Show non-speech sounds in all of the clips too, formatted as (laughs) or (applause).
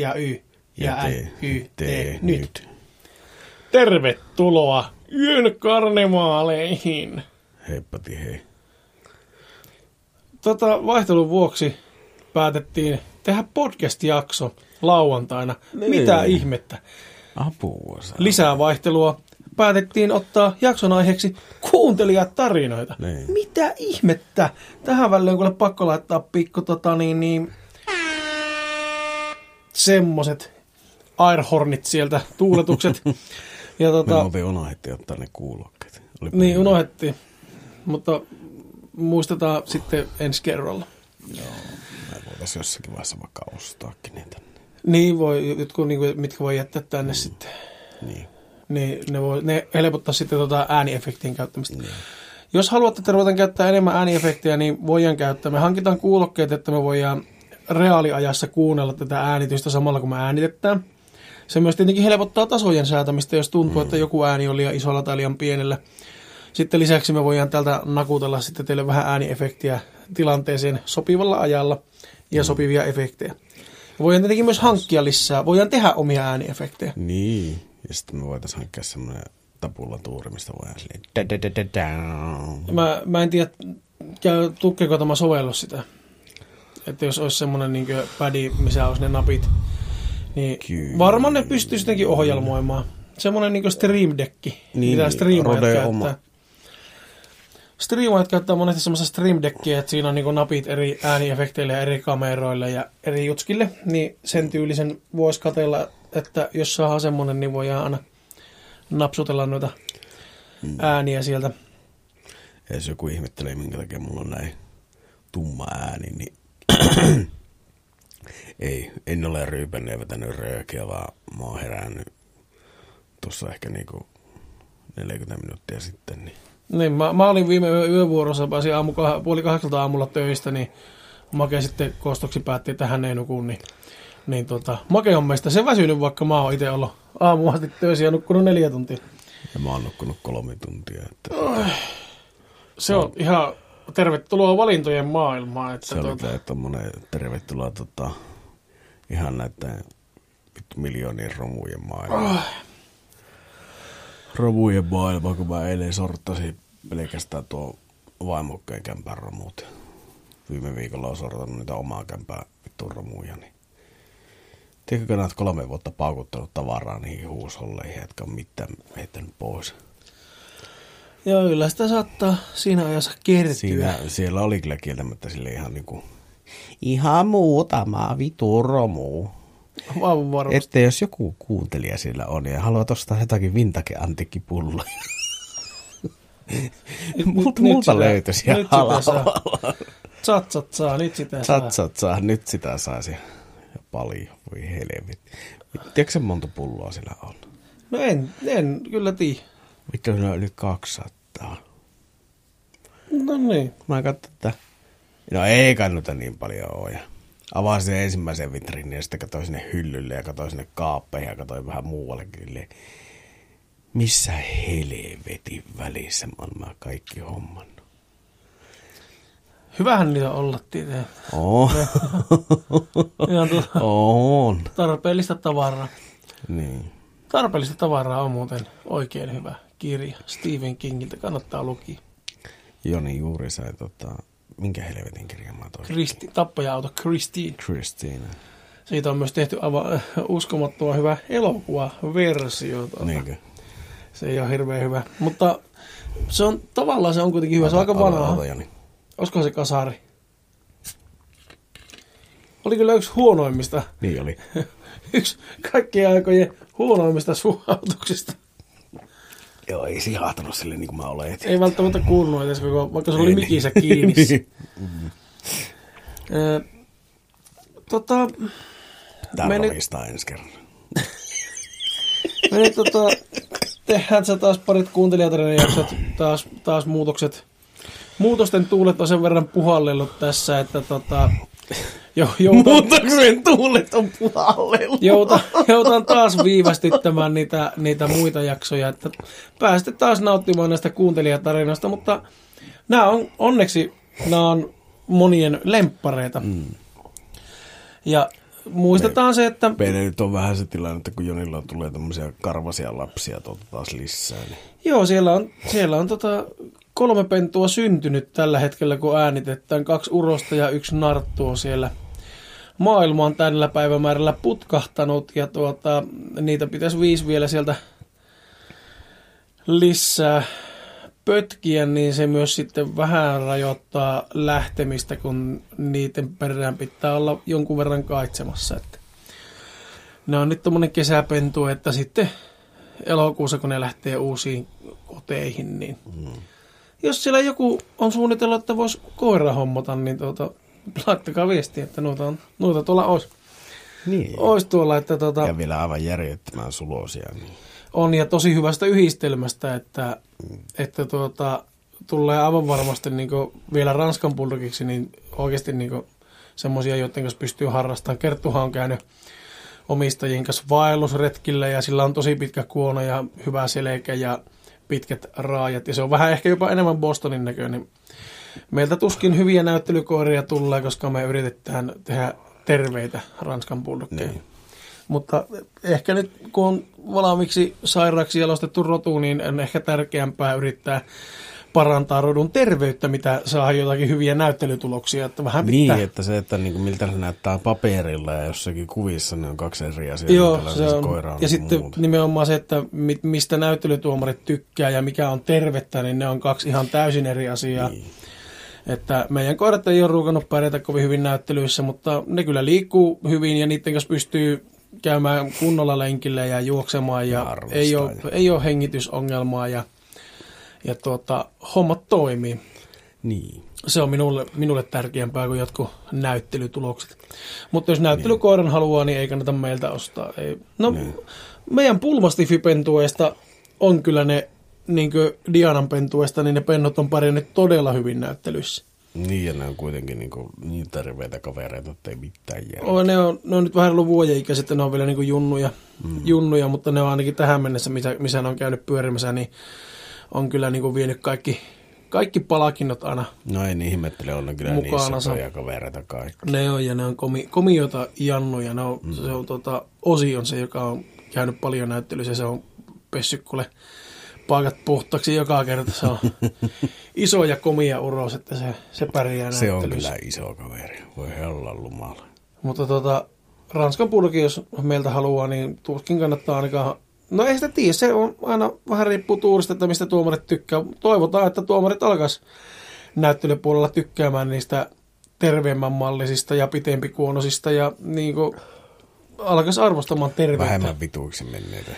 ja Y ja, Ja Y, T, nyt. Tervetuloa yön karnevaaleihin. Heippati hei. Tota, vaihtelun vuoksi päätettiin tehdä podcast-jakso lauantaina. Niin. Mitä ihmettä? Apua saa. Lisää vaihtelua. Päätettiin ottaa jakson aiheeksi kuuntelijatarinoita. Niin. Mitä ihmettä? Tähän väliin on kuule pakko laittaa pikku tota niin, niin semmoset airhornit sieltä, tuuletukset. ja (laughs) Me tota, muuten unohdettiin ottaa ne kuulokkeet. Olipa niin hyvä. unohdettiin. Mutta muistetaan sitten ensi kerralla. Me voitaisiin jossakin vaiheessa vaikka ostaakin niitä. Niin voi, jotkut, niin kuin, mitkä voi jättää tänne sitten. Niin. Niin ne, voi, ne helpottaa sitten tota ääniefektien käyttämistä. niin. Jos haluatte, että ruvetaan käyttää enemmän ääniefektejä, niin voidaan käyttää. Me hankitaan kuulokkeet, että me voidaan reaaliajassa kuunnella tätä äänitystä samalla, kun me äänitetään. Se myös tietenkin helpottaa tasojen säätämistä, jos tuntuu, mm. että joku ääni on liian isolla tai liian pienellä. Sitten lisäksi me voidaan täältä nakutella sitten teille vähän ääniefektiä tilanteeseen sopivalla ajalla ja sopivia efektejä. Voidaan tietenkin myös hankkia lisää. Voidaan tehdä omia ääniefektejä. Niin. Ja sitten me voitaisiin hankkia semmoinen tapulla tuuri, mistä voidaan silleen... Mä, mä en tiedä, käy, tukkeeko tämä sovellus sitä. Että jos olisi semmoinen niin pädi, missä olisi ne napit, niin Kyllä. varmaan ne pystyisi jotenkin ohjelmoimaan. Semmoinen niin Stream Deck, Niin, mitä streamaajat Rode käyttää. oma. Streamaajat käyttää monesti semmoista Stream Deckia, että siinä on niin napit eri ääniefekteille ja eri kameroille ja eri jutskille, niin sen tyylisen voisi katella, että jos saa semmoinen, niin voidaan aina napsutella noita Mm. ääniä sieltä. Ja jos joku ihmettelee, minkä takia mulla on näin tumma ääni, niin ei, en ole ryypännyt ja vetänyt röökiä, vaan mä oon herännyt tuossa ehkä niinku 40 minuuttia sitten. Niin Niin, mä, mä olin viime yö, yövuorossa, pääsin aamu, kah- puoli kahdeksalta aamulla töistä, niin Make sitten kostoksi päätti, että hän ei nuku, niin, niin tota, Make on meistä se väsynyt, vaikka mä oon itse ollut aamu asti töissä ja nukkunut neljä tuntia. ja mä oon nukkunut kolme tuntia. Että Se on ihan tervetuloa valintojen maailmaan. Että se oli tuota, tää tommonen tervetuloa tota, ihan näiden miljoonien romujen maailma. Romujen maailma, kun mä eilen sorttasin pelkästään tuo vaimokkeen kämpän romut. Viime viikolla on sortannut niitä omaa kämpää vittu romuja, niin Tiedätkö, kun kolme vuotta paukuttanut tavaraa niihin huusholleihin, jotka on mitään heittänyt pois. Joo, kyllä sitä saattaa siinä ajassa kertyä. Siinä, siellä oli kyllä kieltämättä sille ihan niinku, ihan muutama vitu romu. Varmasti. Että jos joku kuuntelija siellä on ja haluaa ostaa jotakin vintage antiikkipulloja, multa, nyt multa sitä- löytyisi nyt ihan sitä halvalla. saa. Saa, nyt sitä saa. Satsat saa, nyt sitä saisi. Ja paljon, voi helvetti. Tiedätkö se monta pulloa sillä on? No en, en kyllä tiedä. Vittu, on yli 200. No niin. Mä katsoin, että no ei kannuta niin paljon ole. Ja avasin sen ensimmäisen vitriinin ja sitten katsoin sinne hyllylle ja katsoin sinne kaappeihin ja katsoin vähän muuallekin. Missä helvetin välissä mä oon nämä kaikki hommannut? Hyvähän niitä olla tietenkin. Oh, (laughs) Ihan tuota on. tarpeellista tavaraa. Niin. Tarpeellista tavaraa on muuten oikein hyvä kirja Stephen Kingiltä. Kannattaa lukia. Joni juuri sai tota, minkä helvetin kirjan mä toin? Kristi, tappaja-auto Christine. Christina. Siitä on myös tehty aivan uskomattoman hyvä elokuvaversio. Tuota. Niinkö? Se ei ole hirveän hyvä. Mutta se on tavallaan se on kuitenkin hyvä. Se on aika vanha. Ota, Joni. Olisiko se kasari? Oli kyllä yksi huonoimmista, Niin oli. (laughs) yksi kaikkien aikojen huonoimmista suhautuksista. Joo, ei sihahtanut sille niin kuin mä oletin. Ei välttämättä kuulunut edes koko, vaikka se oli mikissä niin. kiinni. Niin. (laughs) Ö, tota, Tää Me nyt- ravistaa ensi kerran. me nyt tota, tehdään se taas parit kuuntelijatarinen jaksot, taas, taas muutokset. Muutosten tuulet on sen verran puhallellut tässä, että tota, jo, joutan, Muutoksen tuulet on puhallellut. joutan, joutan taas viivästyttämään niitä, niitä muita jaksoja, että pääsette taas nauttimaan näistä kuuntelijatarinoista, mutta nämä on onneksi nämä on monien lemppareita. Mm. Ja muistetaan se, että Meillä nyt on vähän se tilanne, että kun Jonilla tulee tämmöisiä karvasia lapsia tuolta taas lisää, niin joo, siellä on, siellä on tota kolme pentua syntynyt tällä hetkellä, kun äänitetään. Kaksi urosta ja yksi narttu on siellä maailmaan tällä päivämäärällä putkahtanut. Ja tuota, niitä pitäisi viisi vielä sieltä lisää pötkiä, niin se myös sitten vähän rajoittaa lähtemistä, kun niiden perään pitää olla jonkun verran kaitsemassa. Että ne on nyt tommonen kesäpentu, että sitten elokuussa, kun ne lähtee uusiin koteihin, niin mm. Jos siellä joku on suunnitellut, että voisi koira hommata, niin tuota, laittakaa viestiä, että noita, on, noita tuolla olisi. Niin. Ois tuolla, että tuota, Ja vielä aivan järjettömän sulosia. Niin. on ja tosi hyvästä yhdistelmästä, että, että tuota, tulee aivan varmasti niin vielä Ranskan bulldogiksi, niin oikeasti niin semmoisia, joiden kanssa pystyy harrastamaan. Kerttuhan on käynyt omistajien kanssa vaellusretkillä ja sillä on tosi pitkä kuono ja hyvä selkä ja pitkät raajat. Ja se on vähän ehkä jopa enemmän Bostonin näköinen. Meiltä tuskin hyviä näyttelykoiria tulee, koska me yritetään tehdä terveitä Ranskan bulldogkeja. Niin. Mutta ehkä nyt kun on valmiiksi sairaaksi jalostettu rotu, niin on ehkä tärkeämpää yrittää parantaa rodun terveyttä, mitä saa jotakin hyviä näyttelytuloksia. Että vähän pitää. Niin, että se, että niinku, miltä se näyttää paperilla ja jossakin kuvissa, ne on kaksi eri asiaa. Joo, se on. koira on ja sitten muuta. nimenomaan se, että mi- mistä näyttelytuomarit tykkää ja mikä on tervettä, niin ne on kaksi ihan täysin eri asiaa. Niin. Että meidän koirat ei ole ruukannut pärjätä kovin hyvin näyttelyissä, mutta ne kyllä liikkuu hyvin ja niiden kanssa pystyy käymään kunnolla lenkillä ja juoksemaan ja, Ja ei, ole, ei ole hengitysongelmaa ja, ja tuota, hommat toimii. Niin. Se on minulle, minulle tärkeämpää kuin jotkut näyttelytulokset. Mutta jos näyttelykoiran haluaa, niin ei kannata meiltä ostaa. Ei. No, Niin. meidän pulmastifipentueesta on kyllä ne, niin kuin Dianan pentueesta, niin ne pennot on pärjännyt todella hyvin näyttelyissä. Niin, ja ne on kuitenkin niinku niin terveitä kavereita, että ei mitään järkeä. Oh, ne, on, ne on nyt vähän ollut vuoden ikäiset, ne on vielä niin kuin junnuja, mm. junnuja, mutta ne on ainakin tähän mennessä, missä, missä ne on käynyt pyörimässä, niin on kyllä niin kuin vienyt kaikki, kaikki palakinnot aina. No niin ihmettele, on kyllä Mukaansa. niissä isoja kavereita kaikki. Ne on ja ne on komi, komioita jannuja. Ne on, mm. Se on tota, Osi on se, joka on käynyt paljon näyttelyssä. Se on pessy kuule paikat puhtaaksi joka kerta. Se on (laughs) iso ja komia uros, että se, se pärjää Se on kyllä iso kaveri, voi hella lumala. Mutta tota, Ranskan purki, jos meiltä haluaa, niin tuskin kannattaa ainakaan... No ei sitä tiedä, se on aina vähän riippuu tuurista, että mistä tuomarit tykkää. Toivotaan, että tuomarit alkaisi näyttelypuolella tykkäämään niistä terveemmän mallisista ja pitempikuonosista ja niin kuin alkaisi arvostamaan terveyttä. Vähemmän vituiksi menneitä.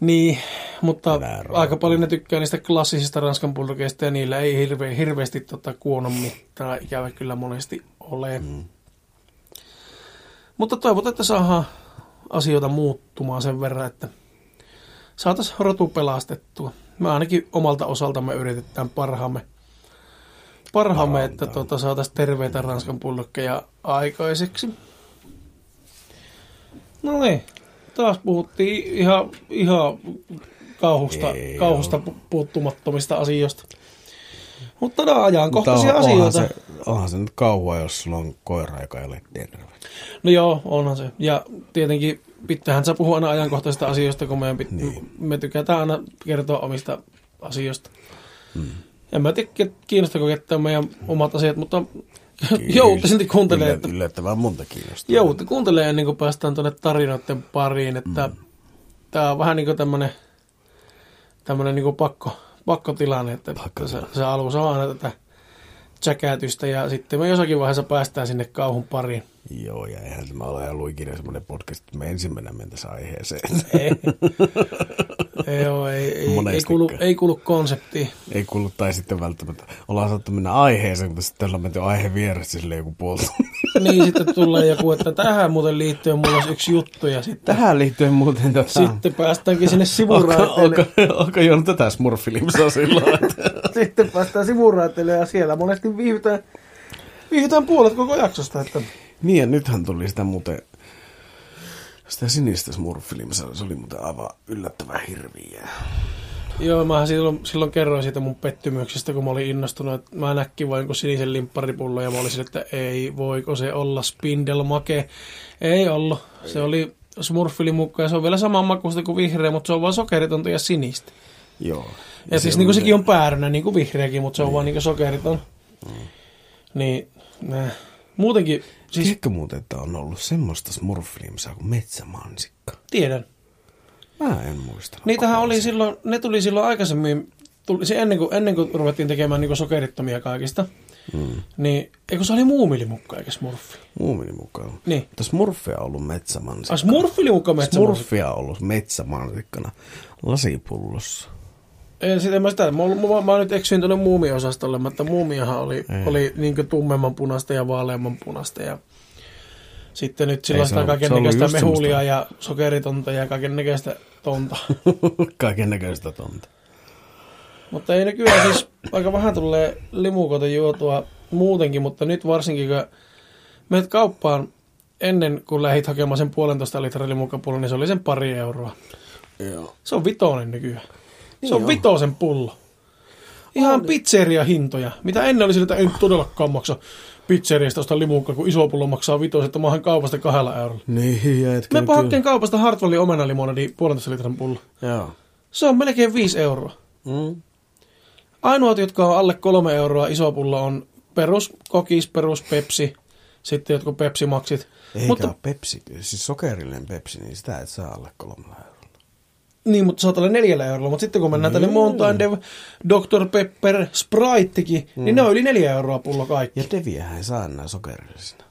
Niin, mutta aika paljon ne tykkää niistä klassisista Ranskan buldogeista ja niillä ei hirve, hirveästi tota kuonon mittaa ikävä kyllä monesti ole. Mm. Mutta toivotaan, että saadaan asioita muuttumaan sen verran, että saataisiin rotu pelastettua. Me ainakin omalta osaltamme yritetään parhaamme, parhaamme että tota, saataisiin terveitä Ranskan pullokkeja aikaiseksi. No niin, taas puhuttiin ihan, ihan kauhusta, Ei kauhusta pu- puuttumattomista asioista. Mutta nämä ajankohtaisia Mutta onhan asioita. Se, onhan se nyt kauan, jos sulla on koira, joka ei ole terve. No joo, onhan se. Ja tietenkin pitäähän sä puhua aina ajankohtaisista asioista, kun meidän pit- Niin. me tykätään aina kertoa omista asioista. Hmm. En mä tiedä, kiinnostako ketään meidän omat asiat, mutta (laughs) joutti silti kuuntelemaan, Yllä- Yllättävän monta kiinnostaa. joutti kuuntelemaan ennen kuin päästään tuonne tarinoiden pariin, että mm. tämä on vähän niin kuin tämmöinen niin pakko, pakkotilanne, että se, Pakkotilanne. se alussa on aina tätä ja sitten me jossakin vaiheessa päästään sinne kauhun pariin. Joo, ja eihän tämä ole ollut ikinä semmoinen podcast, että me ensimmäinen mentäisiin aiheeseen. Ei, ei, oo, ei, ei, ei, kuulu, ei kuulu konseptiin. ei kuulu, tai sitten välttämättä ollaan saattu mennä aiheeseen, mutta sitten ollaan menty aihe vieressä sille joku puolta. Niin sitten tulee joku, että tähän muuten liittyen mulla olisi yksi juttu ja sitten, Tähän liittyen muuten tota... sitten päästäänkin sinne sivuraiteille. onko, Joona tätä smurfilimsaa että- sitten päästään sivuraiteille ja siellä monesti viihdytään, viihdytään puolet koko jaksosta. Että Niin ja nythän tuli sitä muuten, sitä sinistä smurfilimsaa, se oli muuten aivan yllättävän hirviä. Joo, mä silloin, silloin kerroin siitä mun pettymyksestä, kun mä olin innostunut, että mä näkkin vain sinisen limpparipullon ja mä olisin, että ei, voiko se olla Spindelmake. Ei ollut. Se oli smurfilimukka ja se on vielä saman makuista kuin vihreä, mutta se on vaan sokeritonta ja sinistä. Joo. Ja, siis niin kuin sekin on päärynä, niin kuin vihreäkin, mutta se on vaan niin kuin sokeriton. Niin, nää. muutenkin, Siis... Tiedätkö muuten, että on ollut semmoista smurfilimsaa kuin metsämansikka? tiedän. Mä en muista. Niitähän oli silloin, ne tuli silloin aikaisemmin, tuli, se ennen, kuin, ennen kuin ruvettiin tekemään niin sokerittomia kaikista, Mm. niin eikö se oli muumilimukka eikä smurfi? Muumini mukaan. Niin. Mutta smurfia on ollut metsämansikka. Ai smurfilimukka metsämurfi? Smurfia on ollut metsämansikkana lasipullossa. Ei, sitä mä sitä. Mä, mä, mä, nyt eksyin tuonne muumiosastolle, mutta muumiahan oli, oli niin tummemman punaista ja vaaleamman punaista. Ja sitten nyt sillä Ei, sitä on- kaiken näköistä mehulia ja sokeritonta ja kaiken näköistä tonta. (laughs) Kaiken näköistä tonta. mutta ei nykyään siis aika vähän tulee limukoita juotua muutenkin, mutta nyt varsinkin kun menet kauppaan ennen kuin lähdit hakemaan sen puolentoista litran limukapullon, niin se oli sen pari euroa. Joo. Se on vitonen nykyään. Niin se on on. vitosen pullo. Ihan pizzeria-hintoja. Mitä ennen oli sillä, että en todellakaan maksa pizzeriasta ostaa limukka, kun iso pullo maksaa vitosen, että mä kaupasta kahdella eurolla. Niin, ja etkä Me hakkeen kaupasta Hartwallin omenalimonadi puolentoista litran pullo. Joo. Se on melkein 5 euroa. Mm. Ainoat, jotka on alle kolme euroa iso pullo, on perus kokis, perus pepsi, sitten jotkut pepsimaksit. Eikä Mutta-. Pepsi, siis sokerillinen Pepsi, niin sitä et saa alle kolmella eurolla. Niin, mutta saat olla neljällä eurolla. Mutta sitten kun mennään tänne Mountain Dew, Dr. Pepper, Spritekin, niin ne on yli neljä euroa pullo kaikki. Ja Deviähän ei saa enää sokerillisena.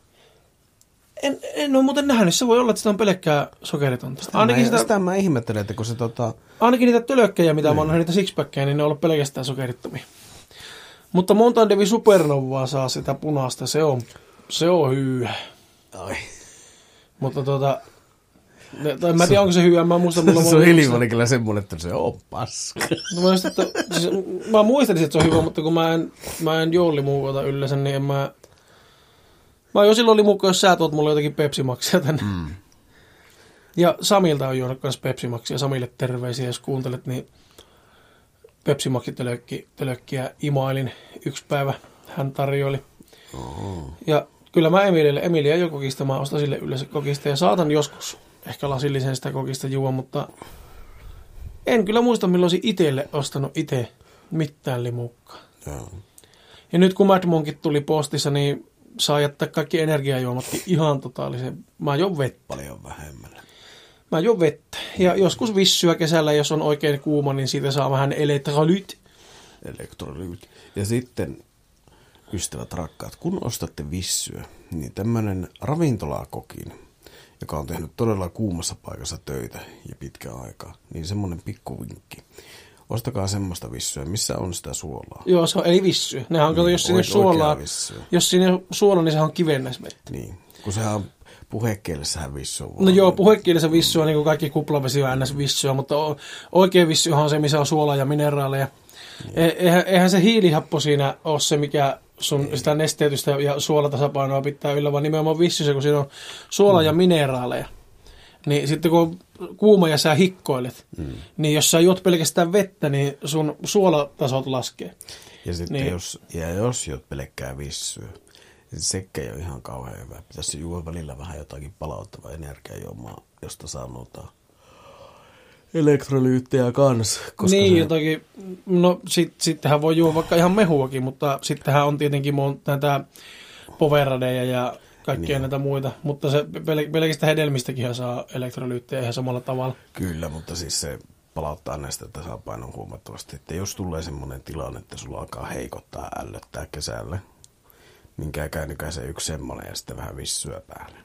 En, en ole muuten nähnyt. Se voi olla, että sitä on pelkkää sokeritonta. Ainakin, mä, sitä, sitä mä ihmettelen, että kun se tota... ainakin niitä tölökkejä, mitä mä oon nähnyt, niitä sixpackkejä, niin ne on ollut pelkästään sokerittomia. Mutta Mountain Dew Supernovaa saa sitä punaista. Se on, se on hyvä. Ai. Mutta tota... Ne, tai mä en tiedä, onko se hyvä. Mä muistan, mulla se on muistan- ilman kyllä semmoinen, että se on paska. No mä, just, että, siis, mä muistelin, että se on hyvä, mutta kun mä en, mä en juo limukoita yleensä, niin en mä... Mä jo silloin limukka, jos sä tuot mulle jotakin pepsimaksia tänne. Mm. Ja Samilta on juonut myös pepsimaksia. Samille terveisiä, jos kuuntelet, niin pepsimaksitölökkiä imailin yksi päivä. Hän tarjoili. Oho. Ja kyllä mä Emilille, Emilia jo kokista, mä ostan sille yleensä kokista ja saatan joskus ehkä lasillisen sitä kokista juo, mutta en kyllä muista milloin olisin itselle ostanut itse mitään limukkaa. Joo. Ja nyt kun Mad Monkit tuli postissa, niin saa jättää kaikki energiajuomatkin ihan totaalisen. Mä juon vettä. Paljon vähemmän. Mä juon vettä. Ja joskus vissyä kesällä, jos on oikein kuuma, niin siitä saa vähän elektrolyt. Elektrolyyt. Ja sitten, ystävät rakkaat, kun ostatte vissyä, niin tämmöinen ravintolakokin, joka on tehnyt todella kuumassa paikassa töitä ja pitkä aikaa, niin semmoinen pikkuvinkki. Ostakaa semmoista vissyä, missä on sitä suolaa. Joo, se on eli vissyä. Nehän on, kato, jos sinne suolaa, jos sinne on suola, niin sehän on kivennäisvettä. Niin, kun sehän on puhekielessähän vissu on No joo, puhekielessä vissyä, niin kuin kaikki kuplavesi on ns. vissyä, mutta oikea vissyhän on se, missä on suolaa ja mineraaleja. E- eihän, eihän se hiilihappo siinä ole se, mikä sun sitä nesteytystä ja suolatasapainoa pitää yllä, vaan nimenomaan vissy se, kun siinä on suolaa ja mineraaleja. Niin sitten kun kuuma ja sä hikkoilet, mm. niin jos sä juot pelkästään vettä, niin sun suolatasot laskee. Ja sitten Niin. niin. jos, ja jos juot pelkkää vissyä, niin sekkä ei ole ihan kauhean hyvä. Pitäisi juoda välillä vähän jotakin palauttavaa energiajuomaa, josta saa noita elektrolyyttejä kans. Koska niin, se, jotakin, no sit, sittenhän voi juoda vaikka ihan mehuakin, mutta sittenhän on tietenkin mon- näitä poveradeja ja kaikkia Niin. näitä muita, mutta se pel- pelkästään hedelmistäkin saa elektrolyyttejä ihan samalla tavalla. Kyllä, mutta siis se palauttaa näistä tasapainon huomattavasti. Että jos tulee semmoinen tilanne, että sulla alkaa heikottaa ällöttää kesällä, niin käykää nykäisen yksi semmoinen ja sitten vähän vissyä päälle.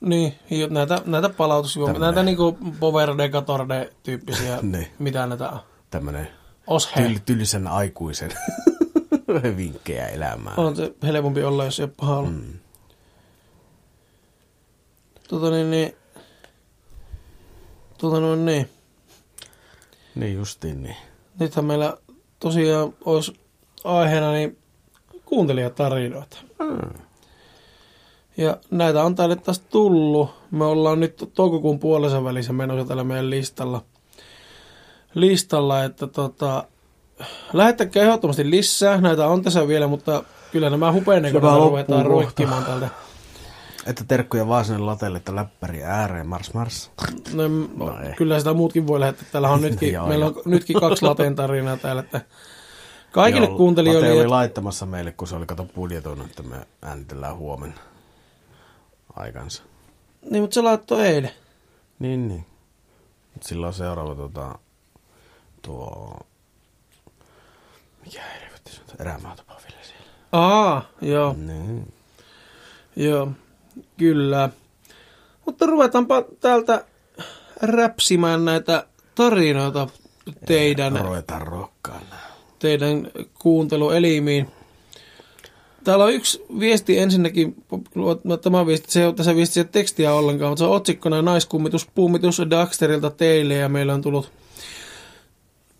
Niin, näitä, näitä palautusjuomia, Tämmönen. näitä niinku poverade, gatorade tyyppisiä, (laughs) Niin. mitä näitä on. Tämmöinen Oshe. tyl, tylsän aikuisen (laughs) vinkkejä elämään. On se helpompi olla, jos ei ole paha olla. Mm. Tota niin, niin. Tota noin niin. Niin justiin niin. Nythän meillä tosiaan olisi aiheena niin kuuntelijatarinoita. Mm. Ja näitä on tälle taas tullut. Me ollaan nyt toukokuun puolessa välissä menossa tällä meidän listalla. listalla, että tota, lähettäkää ehdottomasti lisää. Näitä on tässä vielä, mutta kyllä nämä hupenee, kun ruvetaan kohta. roikkimaan täältä. Että terkkuja vaan sinne latelle, että läppäri ääreen, mars mars. No, No no kyllä sitä muutkin voi lähettää. Täällä on (laughs) nytkin, Joo, meillä on joo. nytkin kaksi laten tarinaa täällä. Että kaikille Joo, kuuntelijoille, Late oli laittamassa meille, kun se oli kato budjetoinut, että me äänitellään huomenna aikansa. niin, mutta se laittoi eilen. Niin, niin. Mut sillä on seuraava tota, tuo... Mikä helvetti se on? Erämaatapa vielä siellä. Aa, joo, Niin. joo, kyllä. Mutta ruvetaanpa täältä räpsimään näitä tarinoita teidän, Ruvetaan rokkaan teidän kuunteluelimiin. Täällä on yksi viesti ensinnäkin, tämä viesti, se ei ole tässä viestissä tekstiä ollenkaan, mutta se on otsikkona naiskummitus, puumitus Daxterilta teille ja meillä on tullut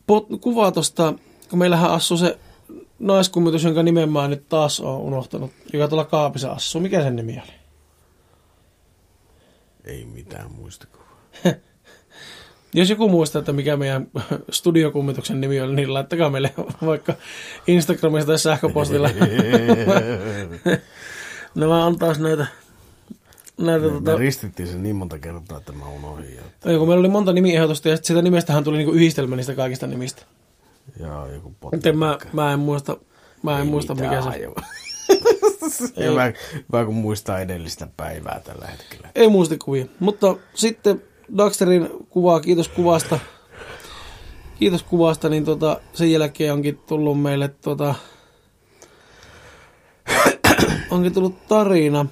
pot- kuva tuosta, kun meillähän asuu se naiskummitus, jonka nimen mä nyt taas on unohtanut, joka tuolla kaapissa asuu. Mikä sen nimi oli? Ei mitään muistikuvaa. (laughs) Jos joku muistaa, että mikä meidän studiokummituksen nimi oli, niin laittakaa meille vaikka Instagramista tai sähköpostilla. Nämä on taas näitä, näitä Me tota, ristittiin sen niin monta kertaa, että mä unohdin. Ei, kun meillä oli monta nimiehdotusta ja sit siitä nimestähän tuli niinku yhdistelmä niistä kaikista nimistä. Joo, joku Miten mä, mä en muista, mä en muista mikä se Ei. Hyvä, hyvä, kun muistaa edellistä päivää tällä hetkellä. Ei muistikuvia. Mutta sitten Daxterin kuvaa, kiitos kuvasta. Kiitos kuvasta, niin tota, sen jälkeen onkin tullut meille tota, onkin tullut tarina.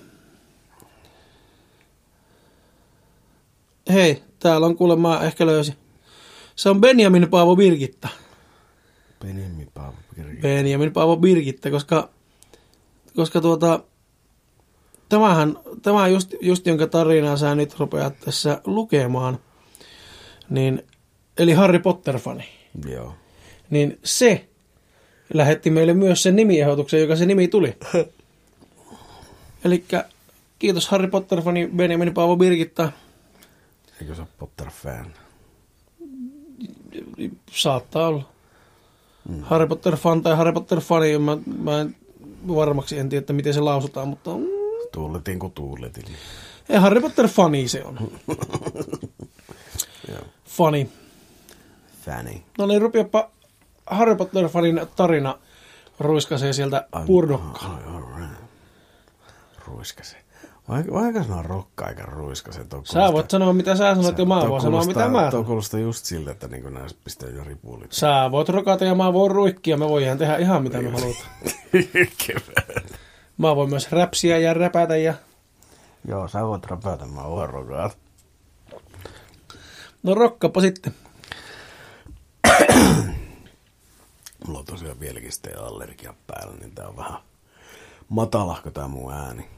Hei, täällä on kuulemma, ehkä löysi. Se on Benjamin Paavo Birgitta. Benjamin Paavo Kirja. Benjamin Paavo Birgitta, koska, koska tuota, tämähän, tämä just, just jonka tarinaa sä nyt rupeat tässä lukemaan, niin, eli Harry Potter-fani, Joo. niin se lähetti meille myös sen nimiehdotuksen, joka se nimi tuli. (laughs) Eli kiitos Harry Potter-fani Benjamin Paavo Birgitta. Eikö se ole Potter-fan? Saattaa olla. Mm. Harry Potter-fan tai Harry Potter-fani, mä, mä en, varmaksi en tiedä, että miten se lausutaan, mutta mm, Tuuletin kuin tuuletin. Ei, Harry Potter-fani se on. (laughs) Fani. Fani. No niin, rupeapa Harry Potter-fanin tarina ruiskasee sieltä purdokkaan. Ai, alright. Ruiskase. Vai, vai aika sanoa rokka eikä ruiskase? Tuo Sä voit sanoa, mitä sä sanot, ja mä voin sanoa, mitä mä sanon. kuulostaa just siltä, että niin nää pistää jo ripulit. Sä voit rokata ja mä voin ruikkia. Me voidaan tehdä ihan mitä me halutaan. (laughs) Mä voin myös räpsiä ja räpätä ja... Joo, sä voit räpätä, mä voin rokata. No rokkapa sitten. Mulla on tosiaan vieläkin sitten allergia päällä, niin tää on vähän matalahko tää mun ääni.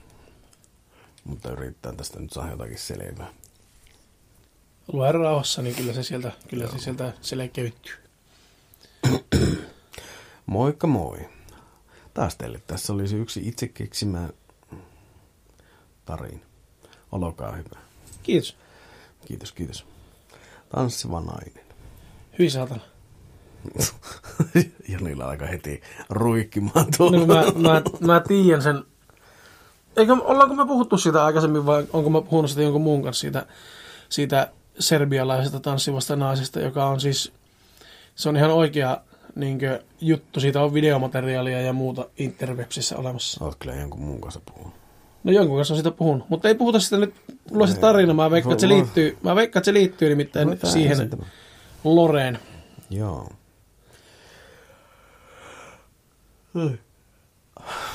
Mutta yrittää tästä nyt saada jotakin selvää. Lue rauhassa, niin kyllä se sieltä, kyllä se sieltä selkeytyy. Moikka moi. Taas teille tässä olisi yksi itse keksimä tarina. Olkaa hyvä. Kiitos. Kiitos, kiitos. Tanssiva nainen. Hyi saatana. (laughs) Jonilla alkaa heti ruikkimaan tuolla. No, mä, mä, mä tiedän sen. Eikö, ollaanko me puhuttu siitä aikaisemmin vai onko mä puhunut sitä jonkun muun kanssa siitä, siitä serbialaisesta tanssivasta naisesta, joka on siis, se on ihan oikea niinkö, juttu. Siitä on videomateriaalia ja muuta interwebsissä olemassa. Oot kyllä jonkun muun kanssa puhunut. No jonkun kanssa on siitä puhunut. Mutta ei puhuta sitä nyt, mulla se tarina. Mä veikkaan, että se liittyy, mä veikkaan, että se liittyy nimittäin Voidaan siihen. Loreen. Joo.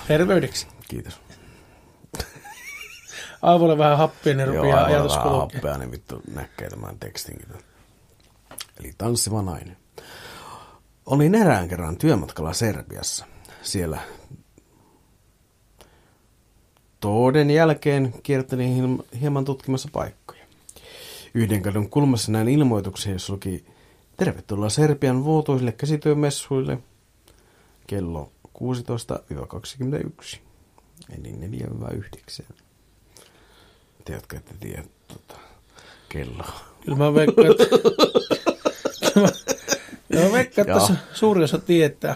Terveydeksi. Kiitos. (laughs) Aivoille vähän happia, niin rupeaa ajatus vähän happea, niin vittu näkee tämän tekstinkin. Eli tanssiva nainen. Olin erään kerran työmatkalla Serbiassa. Siellä toden jälkeen kiertelin hieman tutkimassa paikkoja. Yhden kadun kulmassa näin ilmoituksen, jossa luki Tervetuloa Serbian vuotuisille käsityömessuille kello 16-21. Eli 4-9. Tiedätkö, että tiedät tota, kelloa. Kyllä mä veikkaan, että... (laughs) Joo. suuri osa tietää.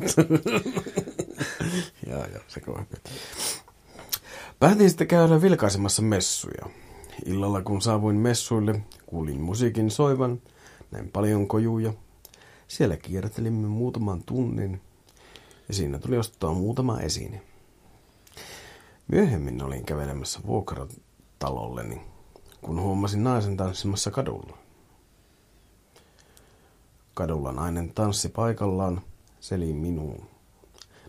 (laughs) Joo, joo, se. Päätin sitten käydä vilkaisemassa messuja. Illalla kun saavuin messuille, kuulin musiikin soivan, näin paljon kojuja. Siellä kiertelimme muutaman tunnin ja siinä tuli ostaa muutama esine. Myöhemmin olin kävelemässä vuokratalolleni, kun huomasin naisen tanssimassa kadulla. Kadulla nainen tanssi paikallaan, seli minuun.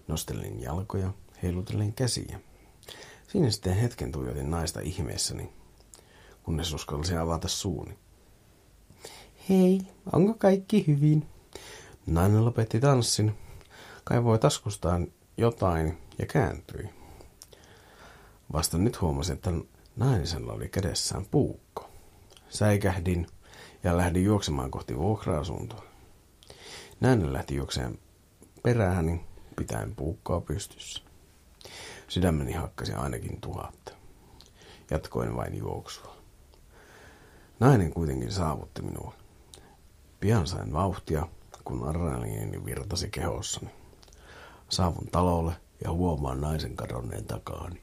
Nostelin jalkoja, heilutellen käsiä. Siinä sitten hetken tuijotin naista ihmeessäni, kunnes uskalsin avata suuni. Hei, onko kaikki hyvin? Nainen lopetti tanssin, kaivoi taskustaan jotain ja kääntyi. Vasta nyt huomasin, että naisella oli kädessään puukko. Säikähdin ja lähdin juoksemaan kohti vuokra-asuntoa. Nainen lähti juokseen perääni pitäen puukkoa pystyssä. Sydämeni hakkasi ainakin tuhatta. Jatkoin vain juoksua. Nainen kuitenkin saavutti minua. Pian sain vauhtia, kun adrenaliini virtasi kehossani. Saavun talolle ja huomaan naisen kadonneen takaani.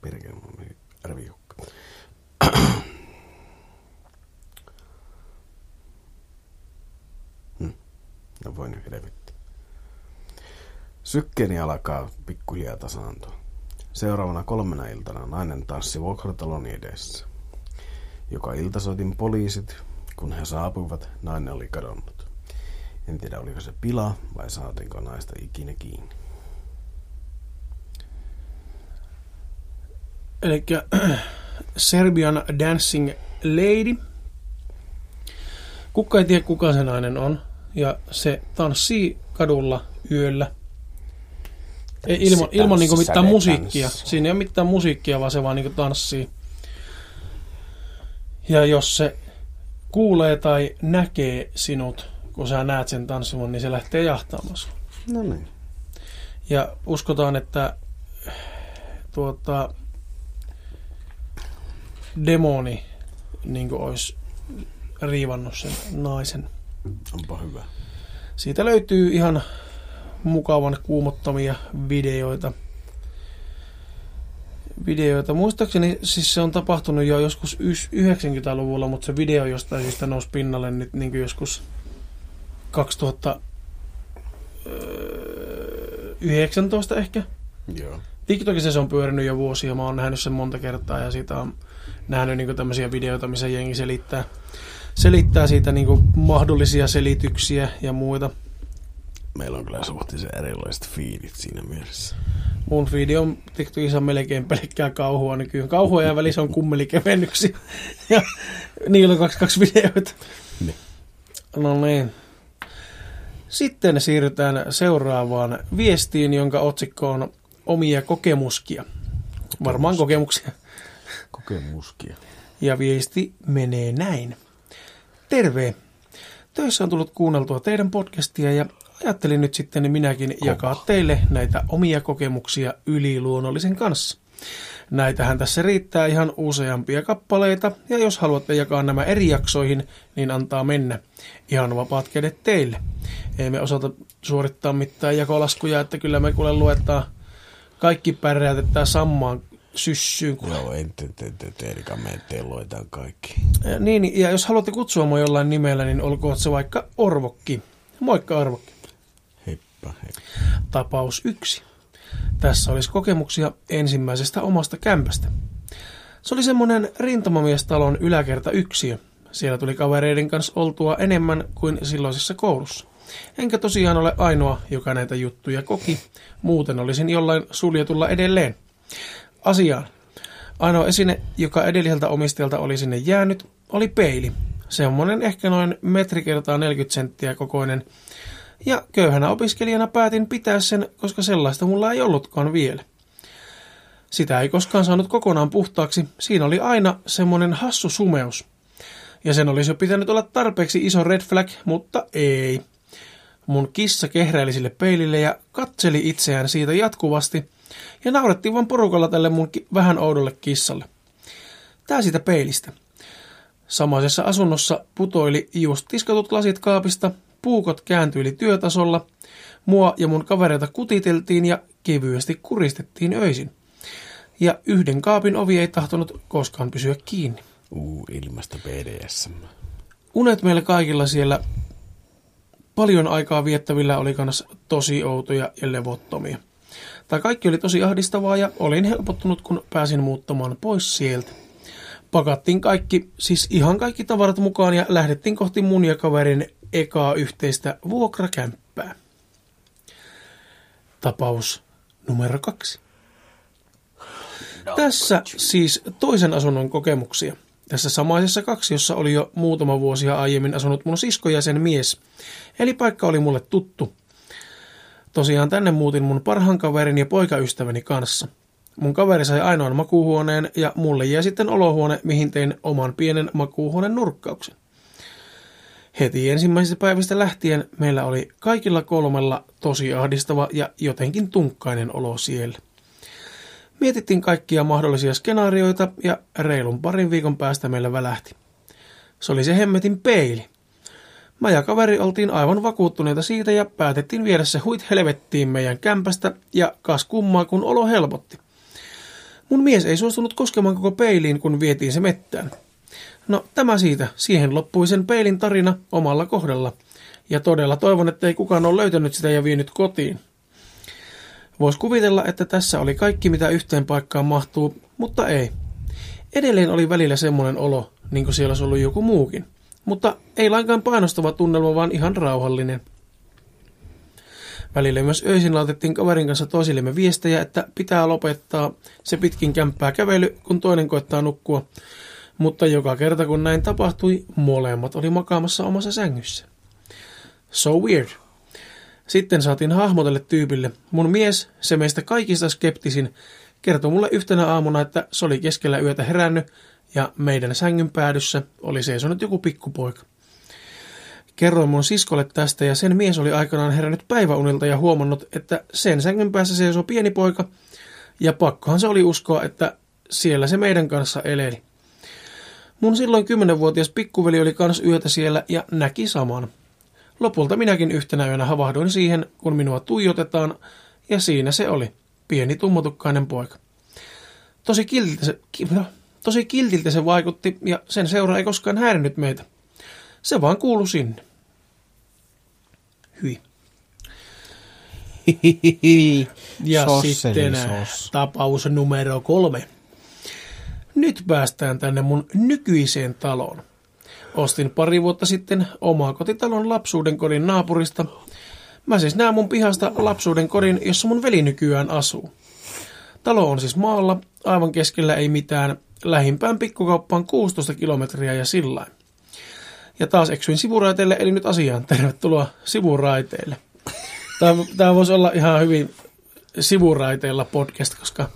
Perkele, mun arvijukka. Hmm. No voi nyt helvetti. Sykkeeni alkaa pikkuhiljaa tasaantua. Seuraavana kolmena iltana nainen tanssi vuokrataloni edessä. Joka ilta soitin poliisit. Kun he saapuivat, nainen oli kadonnut. En tiedä, oliko se pila vai saatiinko naista ikinä kiinni. Eli (clears throat) Serbian Dancing Lady. Kuka ei tiedä, kuka se nainen on. Ja se tanssii kadulla yöllä. Ei, ilman, ilman niinku mitään sädetanssi. musiikkia. Siinä ei ole mitään musiikkia, vaan se vaan niinku tanssii. Ja jos se kuulee tai näkee sinut, kun sä näet sen tanssivan, niin se lähtee jahtaamaan sua. No niin. Ja uskotaan, että tuota, demoni niin olisi riivannut sen naisen. Onpa hyvä. Siitä löytyy ihan mukavan kuumottamia videoita. Videoita. Muistaakseni siis se on tapahtunut jo joskus ys- 90-luvulla, mutta se video jostain syystä nousi pinnalle nyt niin kuin joskus 2019 ehkä. Joo. TikTokissa se on pyörinyt jo vuosia, mä oon nähnyt sen monta kertaa ja siitä on nähnyt niin tämmöisiä videoita, missä jengi selittää, selittää siitä niin mahdollisia selityksiä ja muita. Meillä on kyllä suhteellisen erilaiset fiidit siinä mielessä. Mun feedi on TikTokissa melkein pelkkää kauhua nykyään. Kauhua ja välissä on kummelikevennyksiä. (laughs) Ja niillä on kaksi, kaksi videoita. Niin. No niin. Sitten siirrytään seuraavaan viestiin, jonka otsikko on omia kokemuskia. Varmaan kokemuksia. Kokemuskia. Ja viesti menee näin. Terve! Töissä on tullut kuunneltua teidän podcastia ja ajattelin nyt sitten minäkin Kova. jakaa teille näitä omia kokemuksia yliluonnollisen kanssa. Näitähän tässä riittää ihan useampia kappaleita, ja jos haluatte jakaa nämä eri jaksoihin, niin antaa mennä. Ihan vapaat kädet teille. Ei me osata suorittaa mitään jakolaskuja, että kyllä me kuule luetaan kaikki pärjätetään samaan syssyyn. kun- Joo, en te, te, te, te, te, me teillä luetaan kaikki. Ja Niin, ja jos haluatte kutsua mua jollain nimellä, niin olkoon se vaikka Orvokki. Moikka Orvokki. Heippa, heippa. Tapaus yksi. Tässä olisi kokemuksia ensimmäisestä omasta kämpästä. Se oli semmoinen rintamamiestalon yläkerta yksiö. Siellä tuli kavereiden kanssa oltua enemmän kuin silloisessa koulussa. Enkä tosiaan ole ainoa, joka näitä juttuja koki. Muuten olisin jollain suljetulla edelleen. Asiaan. Ainoa esine, joka edelliseltä omistajalta oli sinne jäänyt, oli peili. Semmoinen ehkä noin metri kertaa 40 senttiä kokoinen. Ja köyhänä opiskelijana päätin pitää sen, koska sellaista mulla ei ollutkaan vielä. Sitä ei koskaan saanut kokonaan puhtaaksi. Siinä oli aina semmoinen hassu sumeus. Ja sen olisi jo pitänyt olla tarpeeksi iso red flag, mutta ei. Mun kissa kehräili sille peilille ja katseli itseään siitä jatkuvasti. Ja naurettiin vaan porukalla tälle mun ki- vähän oudolle kissalle. Tää siitä peilistä. Samaisessa asunnossa putoili just tiskatut lasit kaapista, puukot kääntyili työtasolla, mua ja mun kavereita kutiteltiin ja kevyesti kuristettiin öisin. Ja yhden kaapin ovi ei tahtonut koskaan pysyä kiinni. Uu, ilmasta BDSM. Unet meillä kaikilla siellä paljon aikaa viettävillä oli kanssa tosi outoja ja levottomia. Tai kaikki oli tosi ahdistavaa ja olin helpottunut, kun pääsin muuttamaan pois sieltä. Pakattiin kaikki, siis ihan kaikki tavarat mukaan ja lähdettiin kohti mun ja kaverin ekaa yhteistä vuokrakämppää. Tapaus numero kaksi. Tässä siis toisen asunnon kokemuksia. Tässä samaisessa kaksiossa oli jo muutama vuosia aiemmin asunut mun sisko ja sen mies. Eli paikka oli mulle tuttu. Tosiaan tänne muutin mun parhaan kaverin ja poikaystäväni kanssa. Mun kaveri sai ainoan makuuhuoneen ja mulle jäi sitten olohuone, mihin tein oman pienen makuuhuoneen nurkkauksen. Heti ensimmäisestä päivästä lähtien meillä oli kaikilla kolmella tosi ahdistava ja jotenkin tunkkainen olo siellä. Mietittiin kaikkia mahdollisia skenaarioita ja reilun parin viikon päästä meillä välähti. Se oli se hemmetin peili. Mä ja kaveri oltiin aivan vakuuttuneita siitä ja päätettiin viedä se huit helvettiin meidän kämpästä ja kas kummaa kun olo helpotti. Mun mies ei suostunut koskemaan koko peiliin, kun vietiin se mettään. No tämä siitä, siihen loppui sen peilin tarina omalla kohdalla. Ja todella toivon, että ei kukaan ole löytänyt sitä ja vienyt kotiin. Voisi kuvitella, että tässä oli kaikki, mitä yhteen paikkaan mahtuu, mutta ei. Edelleen oli välillä semmoinen olo, niin kuin siellä olisi ollut joku muukin. Mutta ei lainkaan painostava tunnelma, vaan ihan rauhallinen. Välillä myös öisin laitettiin kaverin kanssa toisillemme viestejä, että pitää lopettaa se pitkin kämppää kävely, kun toinen koittaa nukkua. Mutta joka kerta kun näin tapahtui, molemmat oli makaamassa omassa sängyssä. So weird. Sitten saatiin hahmotelle tyypille. Mun mies, se meistä kaikista skeptisin, kertoi mulle yhtenä aamuna, että se oli keskellä yötä herännyt ja meidän sängyn päädyssä oli seisonut joku pikkupoika. Kerroin mun siskolle tästä ja sen mies oli aikanaan herännyt päiväunilta ja huomannut, että sen sängyn päässä seisoo pieni poika ja pakkohan se oli uskoa, että siellä se meidän kanssa eleli. Mun silloin kymmenenvuotias pikkuveli oli kans yötä siellä ja näki saman. Lopulta minäkin yhtenä yönä havahduin siihen, kun minua tuijotetaan, ja siinä se oli, pieni tummotukkainen poika. Tosi kiltiltä se, no, tosi kiltiltä se vaikutti, ja sen seura ei koskaan häirinnyt meitä. Se vaan kuulu sinne. Hyi. (laughs) Ja Sosseli sitten sos. tapaus numero kolme. Nyt päästään tänne mun nykyiseen taloon. Ostin pari vuotta sitten omaa kotitalon lapsuuden kodin naapurista. Mä siis näen mun pihasta lapsuuden kodin, jossa mun veli nykyään asuu. Talo on siis maalla, aivan keskellä ei mitään, lähimpään pikkukauppaan 16 kilometriä ja sillain. Ja taas eksyin sivuraiteille, eli nyt asiaan. Tervetuloa sivuraiteille. Tämä, tämä voisi olla ihan hyvin sivuraiteilla podcast, koska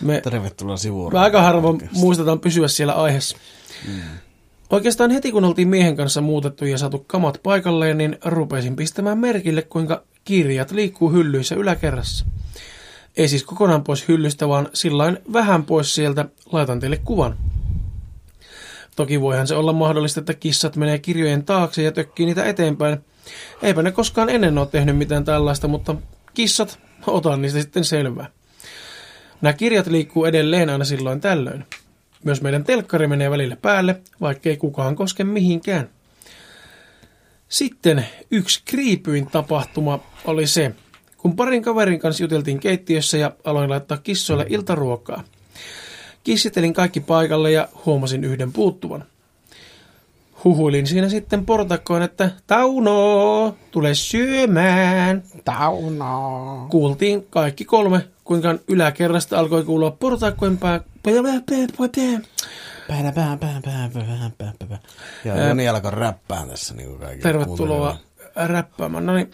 me, Tervetuloa sivuun. me aika harvoin muistetaan pysyä siellä aiheessa. Oikeastaan heti kun oltiin miehen kanssa muutettu ja saatu kamat paikalleen, niin rupesin pistämään merkille, kuinka kirjat liikkuu hyllyissä yläkerrassa. Ei siis kokonaan pois hyllystä, vaan sillain vähän pois sieltä laitan teille kuvan. Toki voihan se olla mahdollista, että kissat menee kirjojen taakse ja tökkii niitä eteenpäin. Eipä ne koskaan ennen ole tehnyt mitään tällaista, mutta kissat, otan niistä sitten selvää. Nämä kirjat liikkuu edelleen aina silloin tällöin. Myös meidän telkkari menee välillä päälle, vaikkei kukaan koske mihinkään. Sitten yksi kriipyin tapahtuma oli se, kun parin kaverin kanssa juteltiin keittiössä ja aloin laittaa kissoille iltaruokaa. Kissitelin kaikki paikalle ja huomasin yhden puuttuvan. Huhuilin siinä sitten portakkoon, että Tauno, tule syömään. Tauno. Kuultiin kaikki kolme, kuinka yläkerrasta alkoi kuulua portaikkojen pää... Ja Joni alkoi räppään tässä niin kuin kaikille Tervetuloa räppäämään. No niin,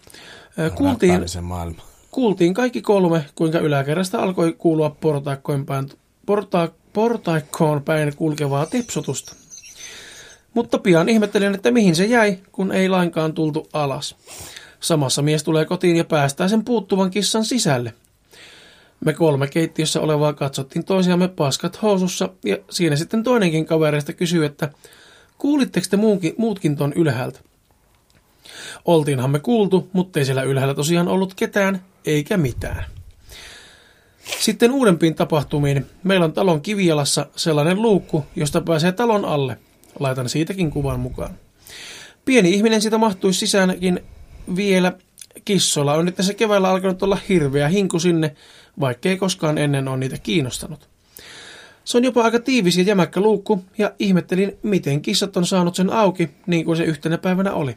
kuultiin, maailma. kuultiin kaikki kolme, kuinka yläkerrasta alkoi kuulua portaikkojen päin, porta, portaikkoon päin kulkevaa tepsutusta. Mutta pian ihmettelin, että mihin se jäi, kun ei lainkaan tultu alas. Samassa mies tulee kotiin ja päästää sen puuttuvan kissan sisälle. Me kolme keittiössä olevaa katsottiin toisiamme paskat housussa ja siinä sitten toinenkin kavereista kysyi, että Kuulitteko te muunkin, muutkin ton ylhäältä? Oltiinhan me kuultu, mutta ei siellä ylhäällä tosiaan ollut ketään, eikä mitään. Sitten uudempiin tapahtumiin. Meillä on talon kivialassa sellainen luukku, josta pääsee talon alle. Laitan siitäkin kuvan mukaan. Pieni ihminen siitä mahtuisi sisäänkin vielä kissolla. On nyt se keväällä alkanut olla hirveä hinku sinne, vaikkei koskaan ennen ole niitä kiinnostanut. Se on jopa aika tiivis ja jämäkkä luukku, ja ihmettelin, miten kissat on saanut sen auki, niin kuin se yhtenä päivänä oli.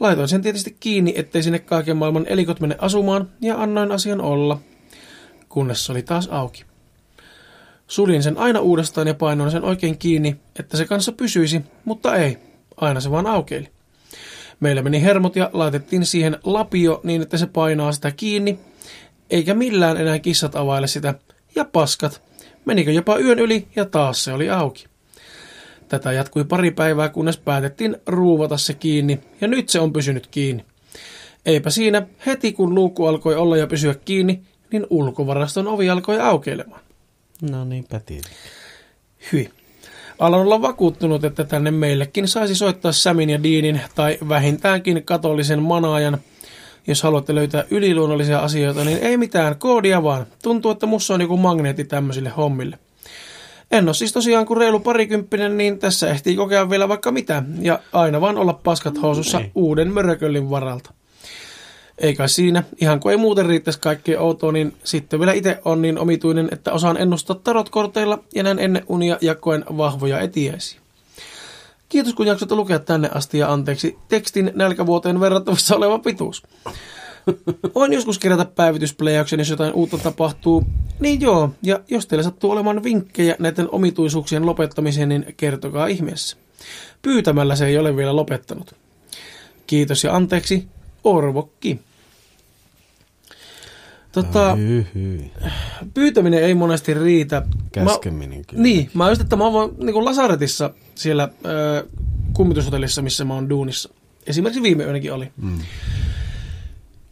Laitoin sen tietysti kiinni, ettei sinne kaiken maailman elikot mene asumaan, ja annoin asian olla, kunnes se oli taas auki. Suljin sen aina uudestaan ja painoin sen oikein kiinni, että se kanssa pysyisi, mutta ei. Aina se vaan aukeili. Meillä meni hermot ja laitettiin siihen lapio niin, että se painaa sitä kiinni, eikä millään enää kissat availe sitä. Ja paskat. Menikö jopa yön yli ja taas se oli auki. Tätä jatkui pari päivää, kunnes päätettiin ruuvata se kiinni, ja nyt se on pysynyt kiinni. Eipä siinä, heti kun luukku alkoi olla ja pysyä kiinni, niin ulkovaraston ovi alkoi aukeilemaan. No niin, päti. Hyi. Alan olla vakuuttunut, että tänne meillekin saisi soittaa Samin ja Deanin tai vähintäänkin katolisen manaajan. Jos haluatte löytää yliluonnollisia asioita, niin ei mitään, koodia vaan. Tuntuu, että mussa on joku magneetti tämmöisille hommille. En ole siis tosiaan kuin reilu parikymppinen, niin tässä ehtii kokea vielä vaikka mitä. Ja aina vaan olla paskat housussa Niin. uuden mörököllin varalta. Eikä siinä, ihan kuin ei muuten riittäisi kaikkea outoa, niin sitten vielä itse on niin omituinen, että osaan ennustaa tarotkorteilla ja näin ennen unia jakoen vahvoja etiäisiä. Kiitos kun jaksoitte lukea tänne asti ja anteeksi tekstin nälkävuoteen verrattavissa oleva pituus. Voin joskus kerätä päivityspläjäyksen, jos jotain uutta tapahtuu. Niin joo, ja jos teillä sattuu olemaan vinkkejä näiden omituisuuksien lopettamiseen, niin kertokaa ihmeessä. Pyytämällä se ei ole vielä lopettanut. Kiitos ja anteeksi, Orvokki. Tota, Hyi, hyi. pyytäminen ei monesti riitä. Käskeminen kyllä. Niin, mä just, että mä oon niin kuin Lasaretissa siellä ö, kummitushotellissa, missä mä oon duunissa. Esimerkiksi viime yönäkin oli. Mm.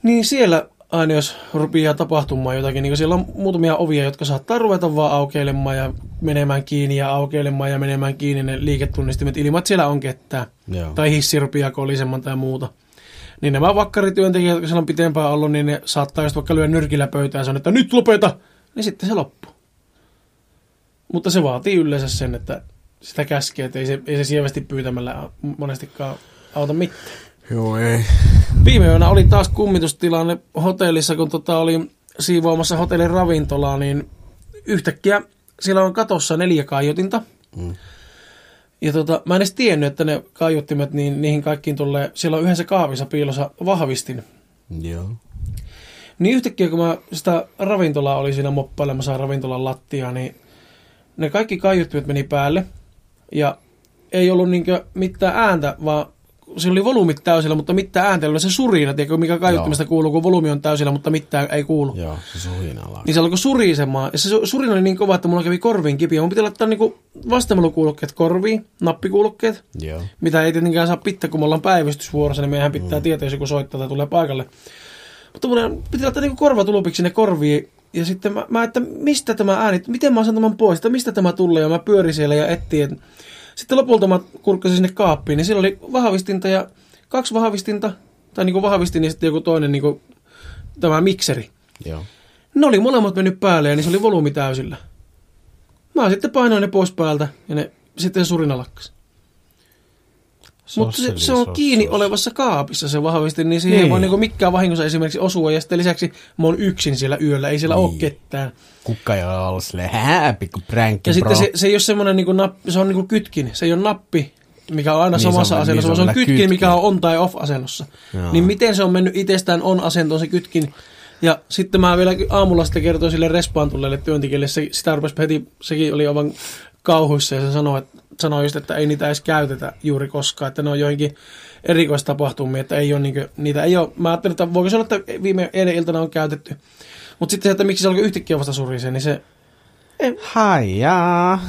Niin siellä aina jos rupeaa tapahtumaan jotakin, niin siellä on muutamia ovia, jotka saattaa ruveta vaan aukeilemaan ja menemään kiinni ja aukeilemaan ja menemään kiinni ne liiketunnistimet ilman, että siellä on ketään. Joo. Tai hissi rupeaa kolisemaan tai muuta. Niin nämä vakkarityöntekijät, jotka siellä on pitempään ollut, niin ne saattaa just vaikka lyödä nyrkillä pöytään ja sanoa, että nyt lopeta, niin sitten se loppuu. Mutta se vaatii yleensä sen, että sitä käskee, että ei se, ei se sievästi pyytämällä monestikaan auta mitään. Joo, ei. Viime yönä oli taas kummitustilanne hotellissa, kun tota oli siivoamassa hotellin ravintolaa, niin yhtäkkiä siellä on katossa neljä kaiutinta. Mm. Ja tota, mä en edes tiennyt, että ne kaiuttimet, niin niihin kaikkiin tulee, siellä on yhdessä kaavissa piilossa vahvistin. Joo. Niin yhtäkkiä, kun mä sitä ravintolaa oli siinä moppailemassa ravintolan lattia, niin ne kaikki kaiuttimet meni päälle. Ja ei ollut niinkö mitään ääntä, vaan se oli volyymit täysillä, mutta mitään ollut se surina, tiedätkö, mikä kaiuttimesta Joo. kuuluu, kun volyymi on täysillä, mutta mitään ei kuulu. Joo, se suhina alkaa. Niin se alkoi surisemaan. Ja se su- surina oli niin kova, että mulla kävi korviin kipiä. Mun piti laittaa niinku vastamelukuulokkeet korviin, nappikuulokkeet, Joo. mitä ei tietenkään saa pitää, kun me ollaan päivystysvuorossa, niin meidän pitää mm. tietää, jos joku soittaa tai tulee paikalle. Mutta mun piti laittaa niinku korvatulupiksi sinne korviin. Ja sitten mä, mä, että mistä tämä ääni, miten mä saan tämän pois, että mistä tämä tulee, ja mä pyörin siellä ja etsin. Et... Sitten lopulta mä kurkkasin sinne kaappiin, niin siellä oli vahvistinta ja kaksi vahvistinta, tai niinku vahvistin ja sitten joku toinen niinku, tämä mikseri. Joo. Ne oli molemmat mennyt päälle ja niin se oli volyymi täysillä. Mä sitten painoin ne pois päältä ja ne sitten surina lakkas. Mutta se, se on kiinni olevassa kaapissa se vahvisti, niin siihen Niin. ei voi niinku mikään vahingossa esimerkiksi osua. Ja sitten lisäksi mä oon yksin siellä yöllä, ei siellä niin. ole Niin. ketään. Kukka ei ole ollut silleen, hää, pikku pränkki, Ja bro. sitten se, se ei ole semmoinen niinku nappi, se on niinku kytkin. Se ei ole nappi, mikä on aina Niin, se on- samassa niin, asennossa, se on se on kytkin, kytkin. mikä on on tai off asennossa. Joo. Niin miten se on mennyt itsestään on asentoon se kytkin. Ja sitten mä vielä aamulla sitten kertoin sille respaan tulleelle työntekijälle, se, sitä rupesi heti, sekin oli aivan kauhuissa ja se sanoi, että, sanoi just, että ei niitä edes käytetä juuri koskaan, että ne on joihinkin erikoistapahtumia, että ei ole niinku, niitä ei ole, mä ajattelin, että voiko olla, että viime eilen iltana on käytetty. Mutta sitten se, että miksi se alkoi yhtäkkiä vasta surisee, niin se Haijaa.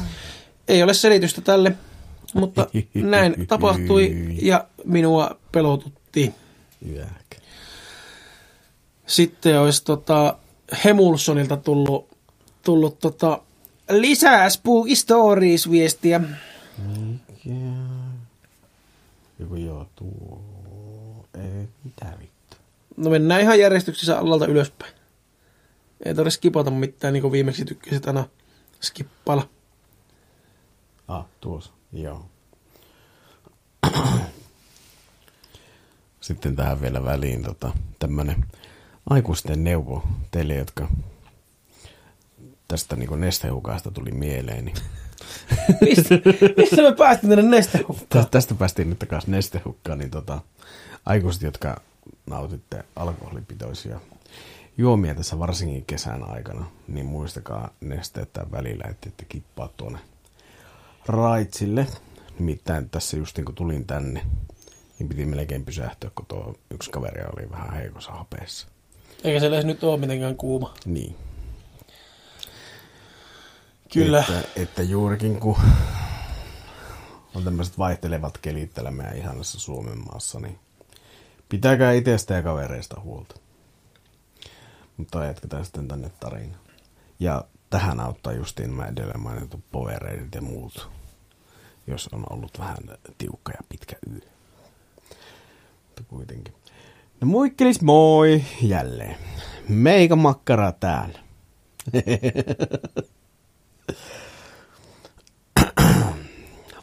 ei ole selitystä tälle, mutta (laughs) näin tapahtui ja minua pelotutti. Jääk. Sitten olisi tota Hemulsonilta tullut, tullut tota lisää Spooky Stories-viestiä. Mikä? Joku joo, tuo. Ei, mitä vittu. No mennään ihan järjestyksessä alalta ylöspäin. Ei tarvitse skipata mitään, niin kuin viimeksi tykkäsit aina skippailla. Ah, tuossa. Joo. (clears throat) Sitten tähän vielä väliin tota, tämmönen aikuisten neuvo teille, jotka tästä niin nestehukasta tuli mieleen. Niin Mistä, mistä me päästiin tänne nestehukkaan? Tästä, tästä päästiin nyt takaisin nestehukkaan, niin tota, aikuiset, jotka nautitte alkoholipitoisia juomia tässä varsinkin kesän aikana, niin muistakaa nesteettää välillä, että ette kippaa tuonne raitsille. Nimittäin tässä just niin kun tulin tänne, niin piti melkein pysähtyä, kun tuo yksi kaveri oli vähän heikossa hapeessa. Eikä se edes nyt ole mitenkään kuuma. Niin. Kyllä. Että, että juurikin kun on tämmöiset vaihtelevat kelit täällä meidän ihanassa Suomen maassa, niin pitäkää itsestä ja kavereista huolta. Mutta jatketaan sitten tänne tarina. Ja tähän auttaa justiin mä edellä mainittu povereidet ja muut, jos on ollut vähän tiukka ja pitkä yö. Mutta kuitenkin. No muikkelis moi jälleen. Meikä makkara täällä. (laughs)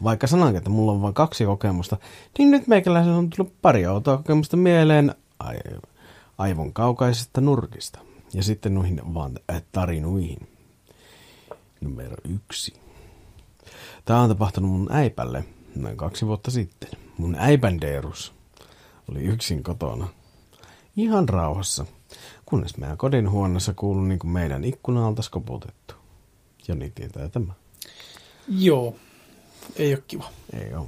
Vaikka sanankin, että mulla on vain kaksi kokemusta, niin nyt meikäläisen on tullut pari outoa kokemusta mieleen ai- aivon kaukaisesta nurkista. Ja sitten noihin vaan äh, tarinuihin. Numero yksi. Tämä on tapahtunut mun äipälle noin kaksi vuotta sitten. Mun äipän Deerus oli yksin kotona. Ihan rauhassa, kunnes meidän kodin huoneessa kuului niin kuin meidän ikkunalta skoputettu. Joni tietää tämä. Joo. Ei ole kiva. Ei ole.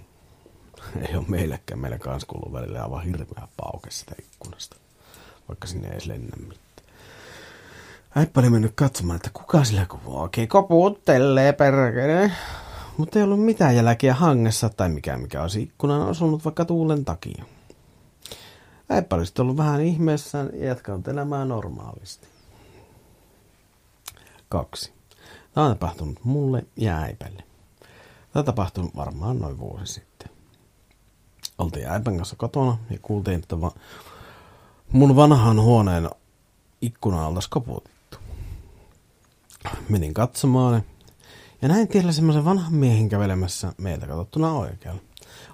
(laughs) Ei ole meillekään. Meillä kanssa kuuluu välillä aivan hirveä pauke sitä ikkunasta. Vaikka sinne ei edes lennä mitään. Äippä oli mennyt katsomaan, että kuka sillä oikein koputtelee perkele. Mutta ei ollut mitään jälkiä hangessa tai mikä mikä olisi ikkunan osunut vaikka tuulen takia. Äippä oli sitten ollut vähän ihmeessään ja jatkanut elämää normaalisti. Kaksi. Tämä on tapahtunut mulle ja äipälle. Tämä tapahtui varmaan noin vuosi sitten. Oltiin äipän kanssa kotona ja kuultiin, että va- mun vanhan huoneen ikkunan alta skoputettu. Menin katsomaan ja näin tiellä semmoisen vanhan miehen kävelemässä meiltä katsottuna oikealla.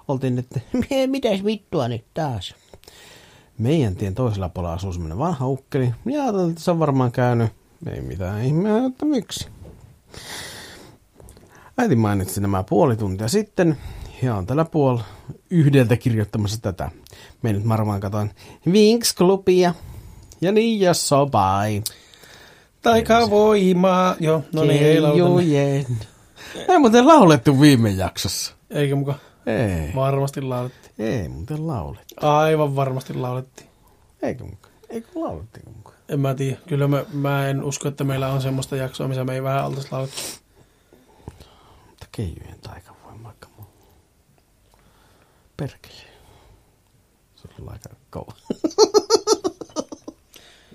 Oltiin, että (laughs) "Mie- mitäs vittua nyt taas? Meidän tien toisella puolella asuu semmoinen vanha ukkeli. Ja se on varmaan käynyt. Ei mitään ihmeä, että miksi. Äiti mainitsi nämä puoli tuntia sitten ja on tällä puol yhdeltä kirjoittamassa tätä. Me nyt varmaan katoin Winx-klubia ja niin ja sobai. Taikavoimaa. Joo, no niin, ei lauleta. Ei muuten laulettu viime jaksossa. Eikä muka. Ei, Varmasti laulettiin. ei muuten laulettu. Aivan varmasti laulettiin. Eikö mukaan? Eikö laulettiin mukaan? En mä tiedä. Kyllä mä, mä en usko, että meillä on semmoista jaksoa, missä me ei vähän oltaisi laulettu. Mutta keijujen taikavoima vaikka muu. Perkele. Se on aika kova. (laughs)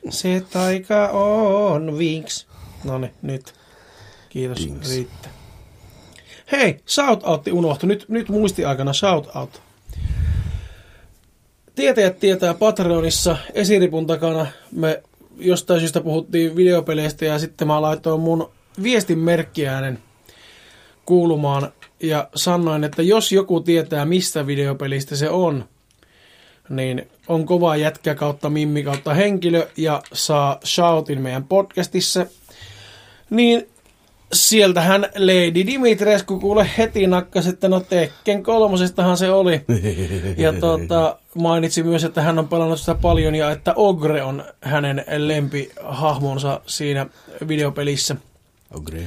Se taika on Winx. No niin, nyt. Kiitos, Winx. riittää. Hei, shout outti unohtui. Nyt, nyt muistiaikana shout out. Tietäjät tietää Patreonissa esiripun takana. Me jostain syystä puhuttiin videopeleistä ja sitten mä laitoin mun viestin merkkiäänen kuulumaan ja sanoin, että jos joku tietää mistä videopelistä se on, niin on kova jätkä kautta mimmi kautta henkilö ja saa shoutin meidän podcastissa, niin sieltähän Lady Dimitrescu kuule heti nakkas, että no Tekken kolmosestahan se oli. Ja (laughs) tota, mainitsi myös, että hän on pelannut sitä paljon ja että Ogre on hänen lempihahmonsa siinä videopelissä. Ogre.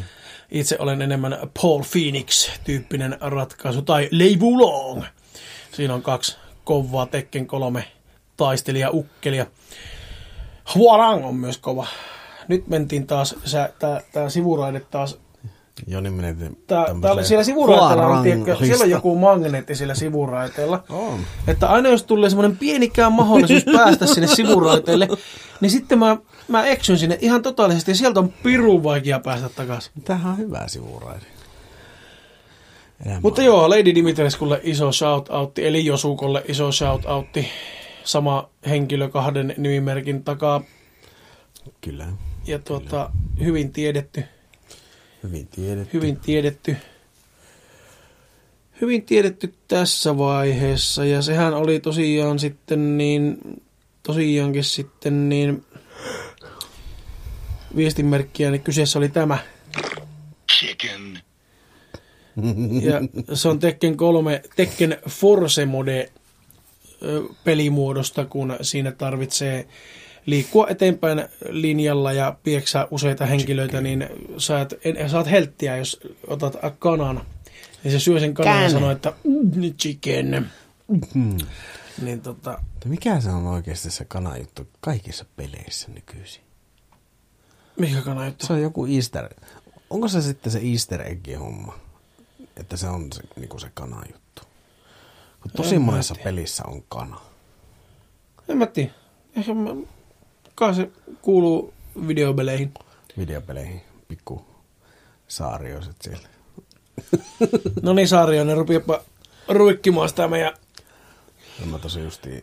Itse olen enemmän Paul Phoenix-tyyppinen ratkaisu, tai Lei Wulong. Siinä on kaksi kovaa Tekken kolme taistelija ukkelia. Huarang on myös kova. Nyt mentiin taas, tämä sivuraide taas Tää, tää oli siellä sivuraiteella, on, tiedätkö, siellä on joku magneetti siellä sivuraiteella. On. Että aina jos tulee semmoinen pienikään mahdollisuus (laughs) päästä sinne sivuraiteelle, niin sitten mä, mä eksyn sinne ihan totaalisesti ja sieltä on pirun vaikea päästä takaisin. Tämähän on hyvä sivuraide. Elämä Mutta on- joo, Lady Dimitreskulle iso shout-outti, eli Josukolle iso shout-outti. Sama henkilö kahden nimimerkin takaa. Kyllä. Ja tuota, hyvin tiedetty, Hyvin tiedetty. hyvin tiedetty. Hyvin tiedetty tässä vaiheessa. Ja sehän oli tosiaan sitten niin, tosiaankin sitten niin, viestinmerkkiä, niin kyseessä oli tämä. Chicken. Ja se on Tekken 3, Tekken Force Mode pelimuodosta, kun siinä tarvitsee liikkua eteenpäin linjalla ja pieksää useita henkilöitä, niin saat, en, saat helttiä, jos otat kanan. Ja se syö sen kanan ja Can. sanoo, että "Mm, chicken. Hmm. Niin tota, mikä se on oikeasti se kanajuttu kaikissa peleissä nykyisin? mikä kana juttu? Se on joku easter... Onko se sitten se easter egg homma? Että se on se, niinku se kanajuttu. Kun tosi En monessa tiedä. pelissä on kana. En mä tiedä. Ehkä mä, kai se kuuluu videopeleihin. Videopeleihin. Pikku saarioiset siellä. (laughs) No niin, Saarioinen, rupiapa ruikkimaan sitä meidän Ja mä tosi justiin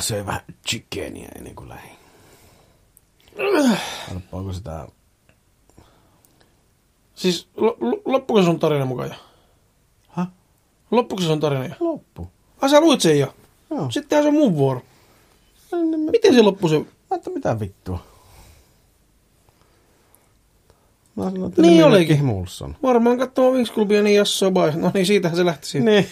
söin vähän chickenia ennen kuin lähdin. Arppa, onko sitä... Siis lo- loppuko sun tarina mukaan jo? Häh? Loppuko sun tarina jo? Loppu. Ai sä luit sen jo? Joo. Sittenhän se on mun vuoro. Miten se loppui se? Mä että mitä vittua. Mä sanoin, että Niin olikin. Mulson. Varmaan katsomaan Wings Clubia niin jasso bai. No niin, siitähän se lähti siitä. Niin.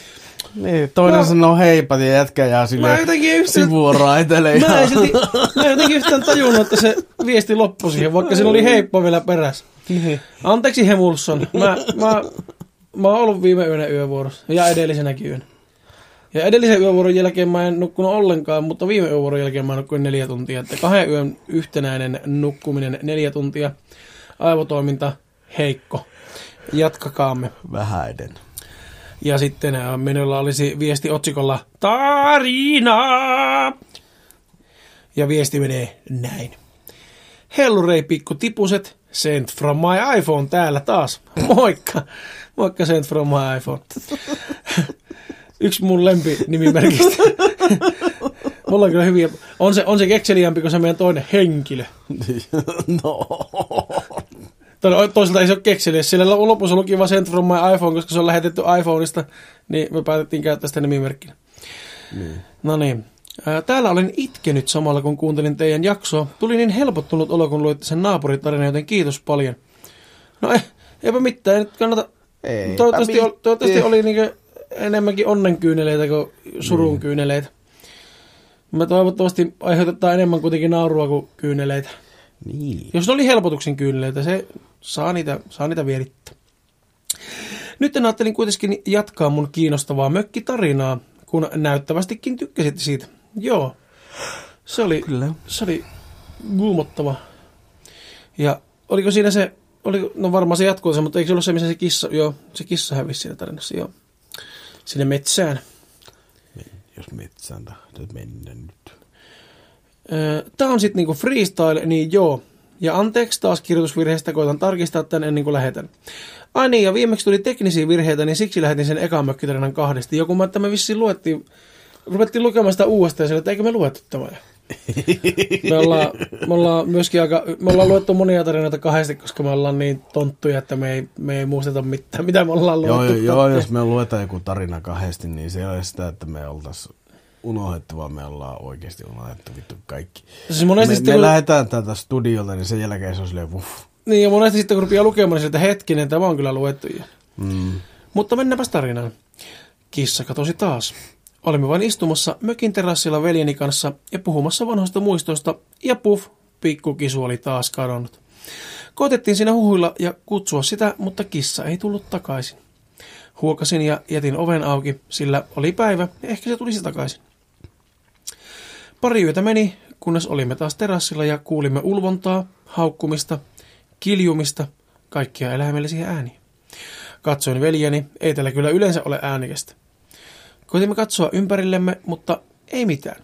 Niin, toinen Mä- no. sanoo heipat ja jätkä jää Mä silleen jotenkin yhtään- sivua raitelee. Mä en, silti, mä jotenkin yhtään tajunnut, että se viesti loppui siihen, vaikka siinä oli heippa vielä perässä. Niin. Anteeksi Hemulson. Mä, mä, mä oon ollut viime yönä yövuorossa ja edellisenäkin yönä. Ja edellisen yövuoron jälkeen mä en nukkunut ollenkaan, mutta viime yövuoron jälkeen mä nukkuin neljä tuntia. Että kahden yön yhtenäinen nukkuminen neljä tuntia. Aivotoiminta heikko. Jatkakaamme. Vähäiden. Ja sitten äh, minulla olisi viesti otsikolla Tarina! Ja viesti menee näin. Hellurei pikku tipuset, sent from my iPhone täällä taas. Moikka! Moikka sent from my iPhone. Yksi mun lempinimimerkistä. (laughs) Mulla on kyllä hyviä. On se, on se kekseliämpi kuin se meidän toinen henkilö. (laughs) no. Toisaalta ei se ole kekseliä. Sillä lopussa luki vaan Sent from my iPhone, koska se on lähetetty iPhoneista, niin me päätettiin käyttää sitä nimimerkkinä. Niin. No niin. Ää, Täällä olen itkenyt samalla, kun kuuntelin teidän jaksoa. Tuli niin helpottunut olo, kun luitte sen naapuritarina, joten kiitos paljon. No eh, eipä mitään, ei nyt kannata... Eipä toivottavasti, ol, mitään. toivottavasti oli niinku enemmänkin onnenkyyneleitä kuin surun kyyneleitä. Me toivottavasti aiheutetaan enemmän kuitenkin naurua kuin kyyneleitä. Niin. Jos ne oli helpotuksen kyyneleitä, se saa niitä, saa niitä vierittää. Nyt ajattelin kuitenkin jatkaa mun kiinnostavaa mökkitarinaa, kun näyttävästikin tykkäsit siitä. Joo, se oli, Kyllä. se oli guumottava. Ja oliko siinä se, oli, no varmaan se jatkuu se, mutta eikö se ollut se, missä se kissa, joo, se kissa hävisi siinä tarinassa, joo. Sinne metsään. Jos metsään tahdot mennä nyt. Tämä on sitten niinku freestyle, niin joo. Ja anteeksi taas kirjoitusvirheestä, koitan tarkistaa tän ennen kuin lähetän. Ai niin, ja viimeksi tuli teknisiä virheitä, niin siksi lähetin sen ekan mökkitarinan kahdesti. Joku mä, että me vissiin luettiin, ruvettiin lukemaan sitä uudestaan ja sillä, että eikö me luettu tämä? Me ollaan, me ollaan myöskin aika, me ollaan luettu monia tarinoita kahdesti, koska me ollaan niin tonttuja, että me ei, me ei muisteta mitään, mitä me ollaan luettu. joo, joo, jos me luetaan joku tarina kahdesti, niin se ei ole sitä, että me oltaisiin unohdettu, vaan me ollaan oikeasti unohdettu vittu kaikki. Siis monesti me, sitten, me kun- lähdetään täältä studiolta, niin sen jälkeen se on silleen, uff. Niin, ja monesti sitten kun rupeaa lukemaan, niin sieltä hetkinen, tämä on kyllä luettu. Mm. Mutta mennäänpäs tarinaan. Kissa katosi taas. Olimme vain istumassa mökin terassilla veljeni kanssa ja puhumassa vanhoista muistoista, ja puff, pikkukisu oli taas kadonnut. Koitettiin siinä huhuilla ja kutsua sitä, mutta kissa ei tullut takaisin. Huokasin ja jätin oven auki, sillä oli päivä ja ehkä se tulisi takaisin. Pari yötä meni, kunnes olimme taas terassilla ja kuulimme ulvontaa, haukkumista, kiljumista, kaikkia eläimellisiä ääniä. Katsoin veljeni, ei tällä kyllä yleensä ole äänikästä. Koitimme katsoa ympärillemme, mutta ei mitään.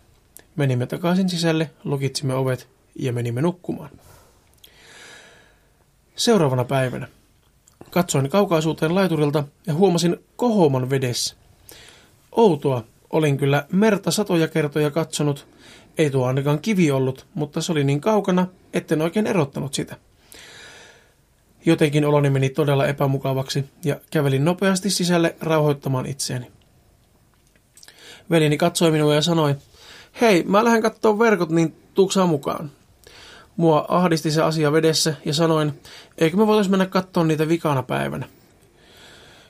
Menimme takaisin sisälle, lukitsimme ovet ja menimme nukkumaan. Seuraavana päivänä. Katsoin kaukaisuuteen laiturilta ja huomasin kohouman vedessä. Outoa, olin kyllä merta satoja kertoja katsonut. Ei tuo ainakaan kivi ollut, mutta se oli niin kaukana, etten oikein erottanut sitä. Jotenkin oloni meni todella epämukavaksi ja kävelin nopeasti sisälle rauhoittamaan itseäni. Veljeni katsoi minua ja sanoi, hei, mä lähden katsoa verkot, niin tuuksaa mukaan. Mua ahdisti se asia vedessä ja sanoin, eikö me voitaisiin mennä katsoa niitä vikana päivänä.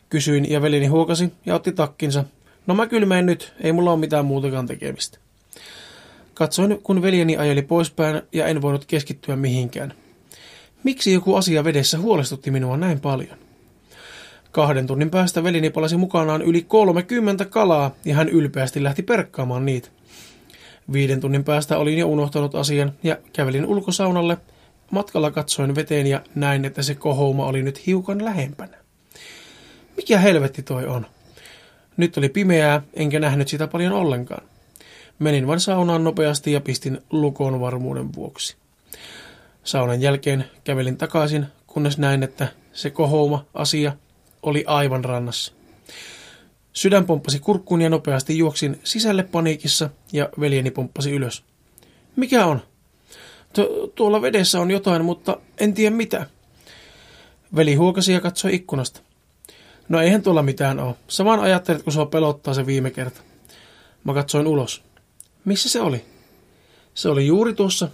Kysyin ja veljeni huokasi ja otti takkinsa. No mä kyllä nyt, ei mulla ole mitään muutakaan tekemistä. Katsoin, kun veljeni ajeli poispäin ja en voinut keskittyä mihinkään. Miksi joku asia vedessä huolestutti minua näin paljon? Kahden tunnin päästä veljeni palasi mukanaan yli 30 kalaa ja hän ylpeästi lähti perkkaamaan niitä. Viiden tunnin päästä olin jo unohtanut asian ja kävelin ulkosaunalle. Matkalla katsoin veteen ja näin, että se kohouma oli nyt hiukan lähempänä. Mikä helvetti toi on? Nyt oli pimeää, enkä nähnyt sitä paljon ollenkaan. Menin vain saunaan nopeasti ja pistin lukoon varmuuden vuoksi. Saunan jälkeen kävelin takaisin, kunnes näin, että se kohouma asia oli aivan rannassa. Sydän pomppasi kurkkuun ja nopeasti juoksin sisälle paniikissa ja veljeni pomppasi ylös. Mikä on? Tu- tuolla vedessä on jotain, mutta en tiedä mitä. Veli huokasi ja katsoi ikkunasta. No eihän tuolla mitään ole. Samaan ajattelet, kun sua pelottaa se viime kerta. Mä katsoin ulos. Missä se oli? Se oli juuri tuossa.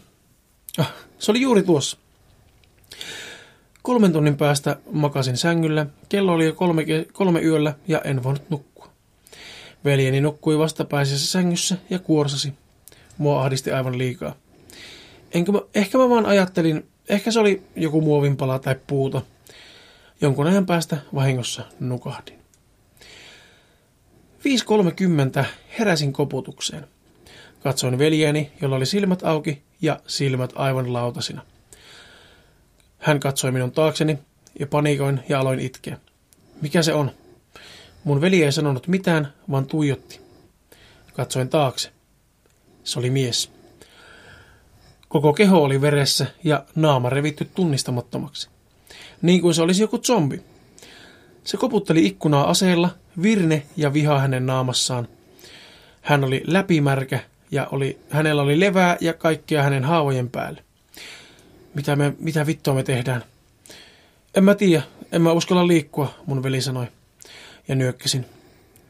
Ah, se oli juuri tuossa. Kolmen tunnin päästä makasin sängyllä. Kello oli jo kolme, kolme yöllä ja en voinut nukkua. Veljeni nukkui vastapäisessä sängyssä ja kuorsasi. Mua ahdisti aivan liikaa. Enkö mä, ehkä mä vaan ajattelin, ehkä se oli joku muovinpala tai puuta. Jonkun ajan päästä vahingossa nukahdin. 5.30 heräsin koputukseen. Katsoin veljeni, jolla oli silmät auki ja silmät aivan lautasina. Hän katsoi minun taakseni ja panikoin ja aloin itkeä. Mikä se on? Mun veli ei sanonut mitään, vaan tuijotti. Katsoin taakse. Se oli mies. Koko keho oli veressä ja naama revitty tunnistamattomaksi. Niin kuin se olisi joku zombi. Se koputteli ikkunaa aseella, virne ja viha hänen naamassaan. Hän oli läpimärkä ja oli, hänellä oli levää ja kaikkia hänen haavojen päälle. Mitä, me, mitä vittua me tehdään? En mä tiedä, en mä uskalla liikkua, mun veli sanoi. Ja nyökkäsin.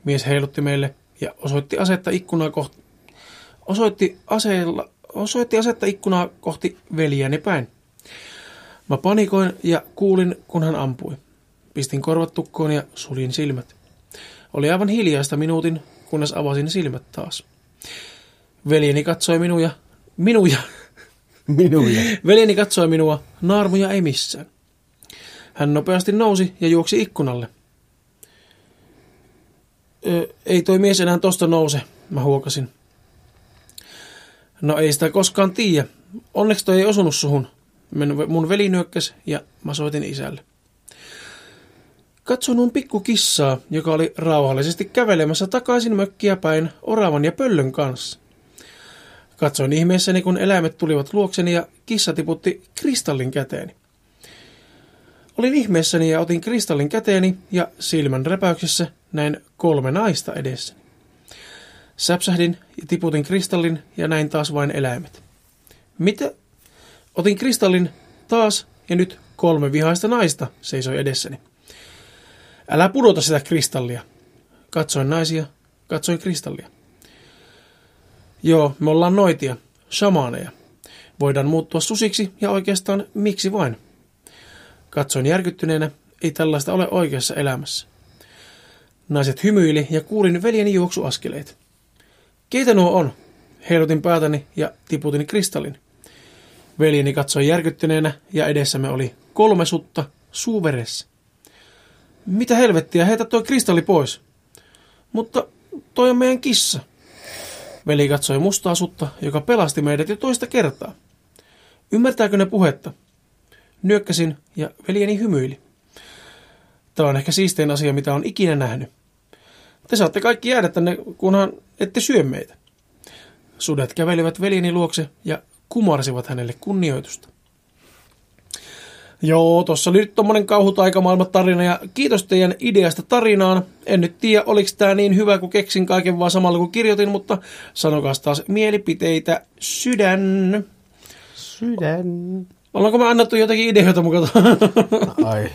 Mies heilutti meille ja osoitti asetta ikkunaa kohti. Osoitti, aseella, osoitti asetta ikkunaa kohti veljäni päin. Mä panikoin ja kuulin, kun hän ampui. Pistin korvat tukkoon ja suljin silmät. Oli aivan hiljaista minuutin, kunnes avasin silmät taas. Veljeni katsoi minua, minuja, Minuja. veljeni katsoi minua, naarmuja ei missään. Hän nopeasti nousi ja juoksi ikkunalle. Ö, ei toi mies enää tosta nouse, mä huokasin. No ei sitä koskaan tiedä. Onneksi toi ei osunut suhun. Mun veli nyökkäs ja mä soitin isälle. Katsoin mun pikkukissaa, joka oli rauhallisesti kävelemässä takaisin mökkiä päin oravan ja pöllön kanssa. Katsoin ihmeessäni, kun eläimet tulivat luokseni ja kissa tiputti kristallin käteeni. Olin ihmeessäni ja otin kristallin käteeni ja silmän räpäyksessä näin kolme naista edessäni. Säpsähdin ja tiputin kristallin ja näin taas vain eläimet. Mitä? Otin kristallin taas ja nyt kolme vihaista naista seisoi edessäni. Älä pudota sitä kristallia. Katsoin naisia, katsoin kristallia. Joo, me ollaan noitia, shamaaneja. Voidaan muuttua susiksi ja oikeastaan miksi vain. Katsoin järkyttyneenä, ei tällaista ole oikeassa elämässä. Naiset hymyili ja kuulin veljeni juoksuaskeleet. Keitä nuo on? Heilutin päätäni ja tiputin kristallin. Veljeni katsoi järkyttyneenä ja edessämme oli kolme sutta suuveressä. Mitä helvettiä, heitä toi kristalli pois. Mutta toi on meidän kissa. Veli katsoi mustaa sutta, joka pelasti meidät jo toista kertaa. Ymmärtääkö ne puhetta? Nyökkäsin ja veljeni hymyili. Tämä on ehkä siistein asia, mitä on ikinä nähnyt. Te saatte kaikki jäädä tänne, kunhan ette syö meitä. Sudet kävelivät veljeni luokse ja kumarsivat hänelle kunnioitusta. Joo, tuossa oli nyt tommonen kauhutaikamaailman tarina ja kiitos teidän ideasta tarinaan. En nyt tiedä, oliko tämä niin hyvä, kun keksin kaiken vaan samalla kun kirjoitin, mutta sanokaa taas mielipiteitä sydän. Sydän. Ollaanko me annettu jotakin ideoita mukaan? Ai.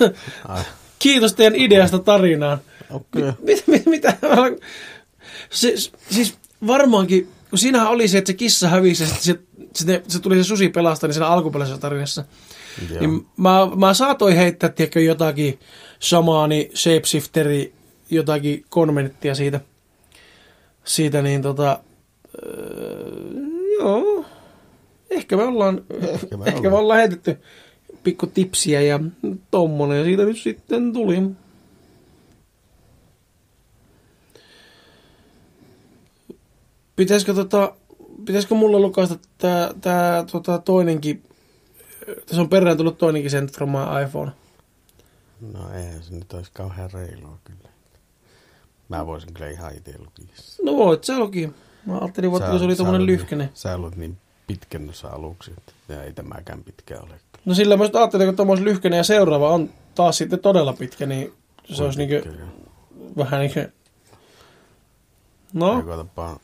(laughs) Ai. kiitos teidän ideasta tarinaan. Okei. Okay. Mit, mit, mitä? Se, siis varmaankin, kun siinähän oli se, että se kissa hävisi ja sitten se, se, tuli se susi pelastaa niin siinä alkuperäisessä tarinassa. Joo. Niin mä, mä saatoin heittää, tiedätkö, jotakin shamaani, shapeshifteri, jotakin konventtia siitä. Siitä niin tota... Öö, joo. Ehkä me ollaan, Ehkä me ehkä me ollaan. ollaan heitetty pikku tipsiä ja tommonen. Ja siitä nyt sitten tuli. Pitäisikö tota, pitäisikö mulla lukaista tää, tää tota toinenkin, tässä on perään tullut toinenkin Sent from iPhone. No eihän se nyt olisi kauhean reilua kyllä. Mä voisin kyllä ihan itse lukia. No voit sä luki. Mä ajattelin, että se oli tommonen. Niin, sä olet niin pitkä noissa aluksi, että ja ei tämäkään pitkä ole. No sillä mä ajattelin, että tommonen lyhkänen ja seuraava on taas sitten todella pitkä, niin se olisi niinkö Kyllä. vähän niinkö... Ei No, Koetapa.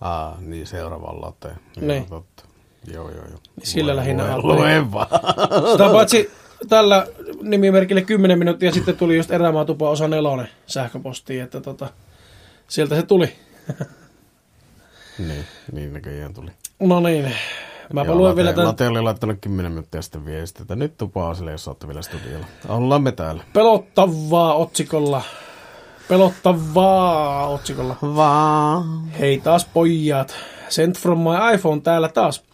Aa, niin seuraava late. Joo, Niin. totta. Joo, joo, joo. Sillä lähinnä lue, ajattelin. lue vaan. sitä paitsi tällä nimimerkille 10 minuuttia sitten tuli just erämaatupa osa nelonen sähköpostiin, että tota, sieltä se tuli. (laughs) niin, niin näköjään tuli. No niin, mäpä Joo, luen vielä tämän Late oli laittanut 10 minuuttia sitten viestiä, että nyt tupaa sille, jos olette vielä studiolla. Ollaan me täällä. pelottavaa otsikolla. Pelottavaa otsikolla. Vaan. Hei taas pojat. Sent from my iPhone täällä taas.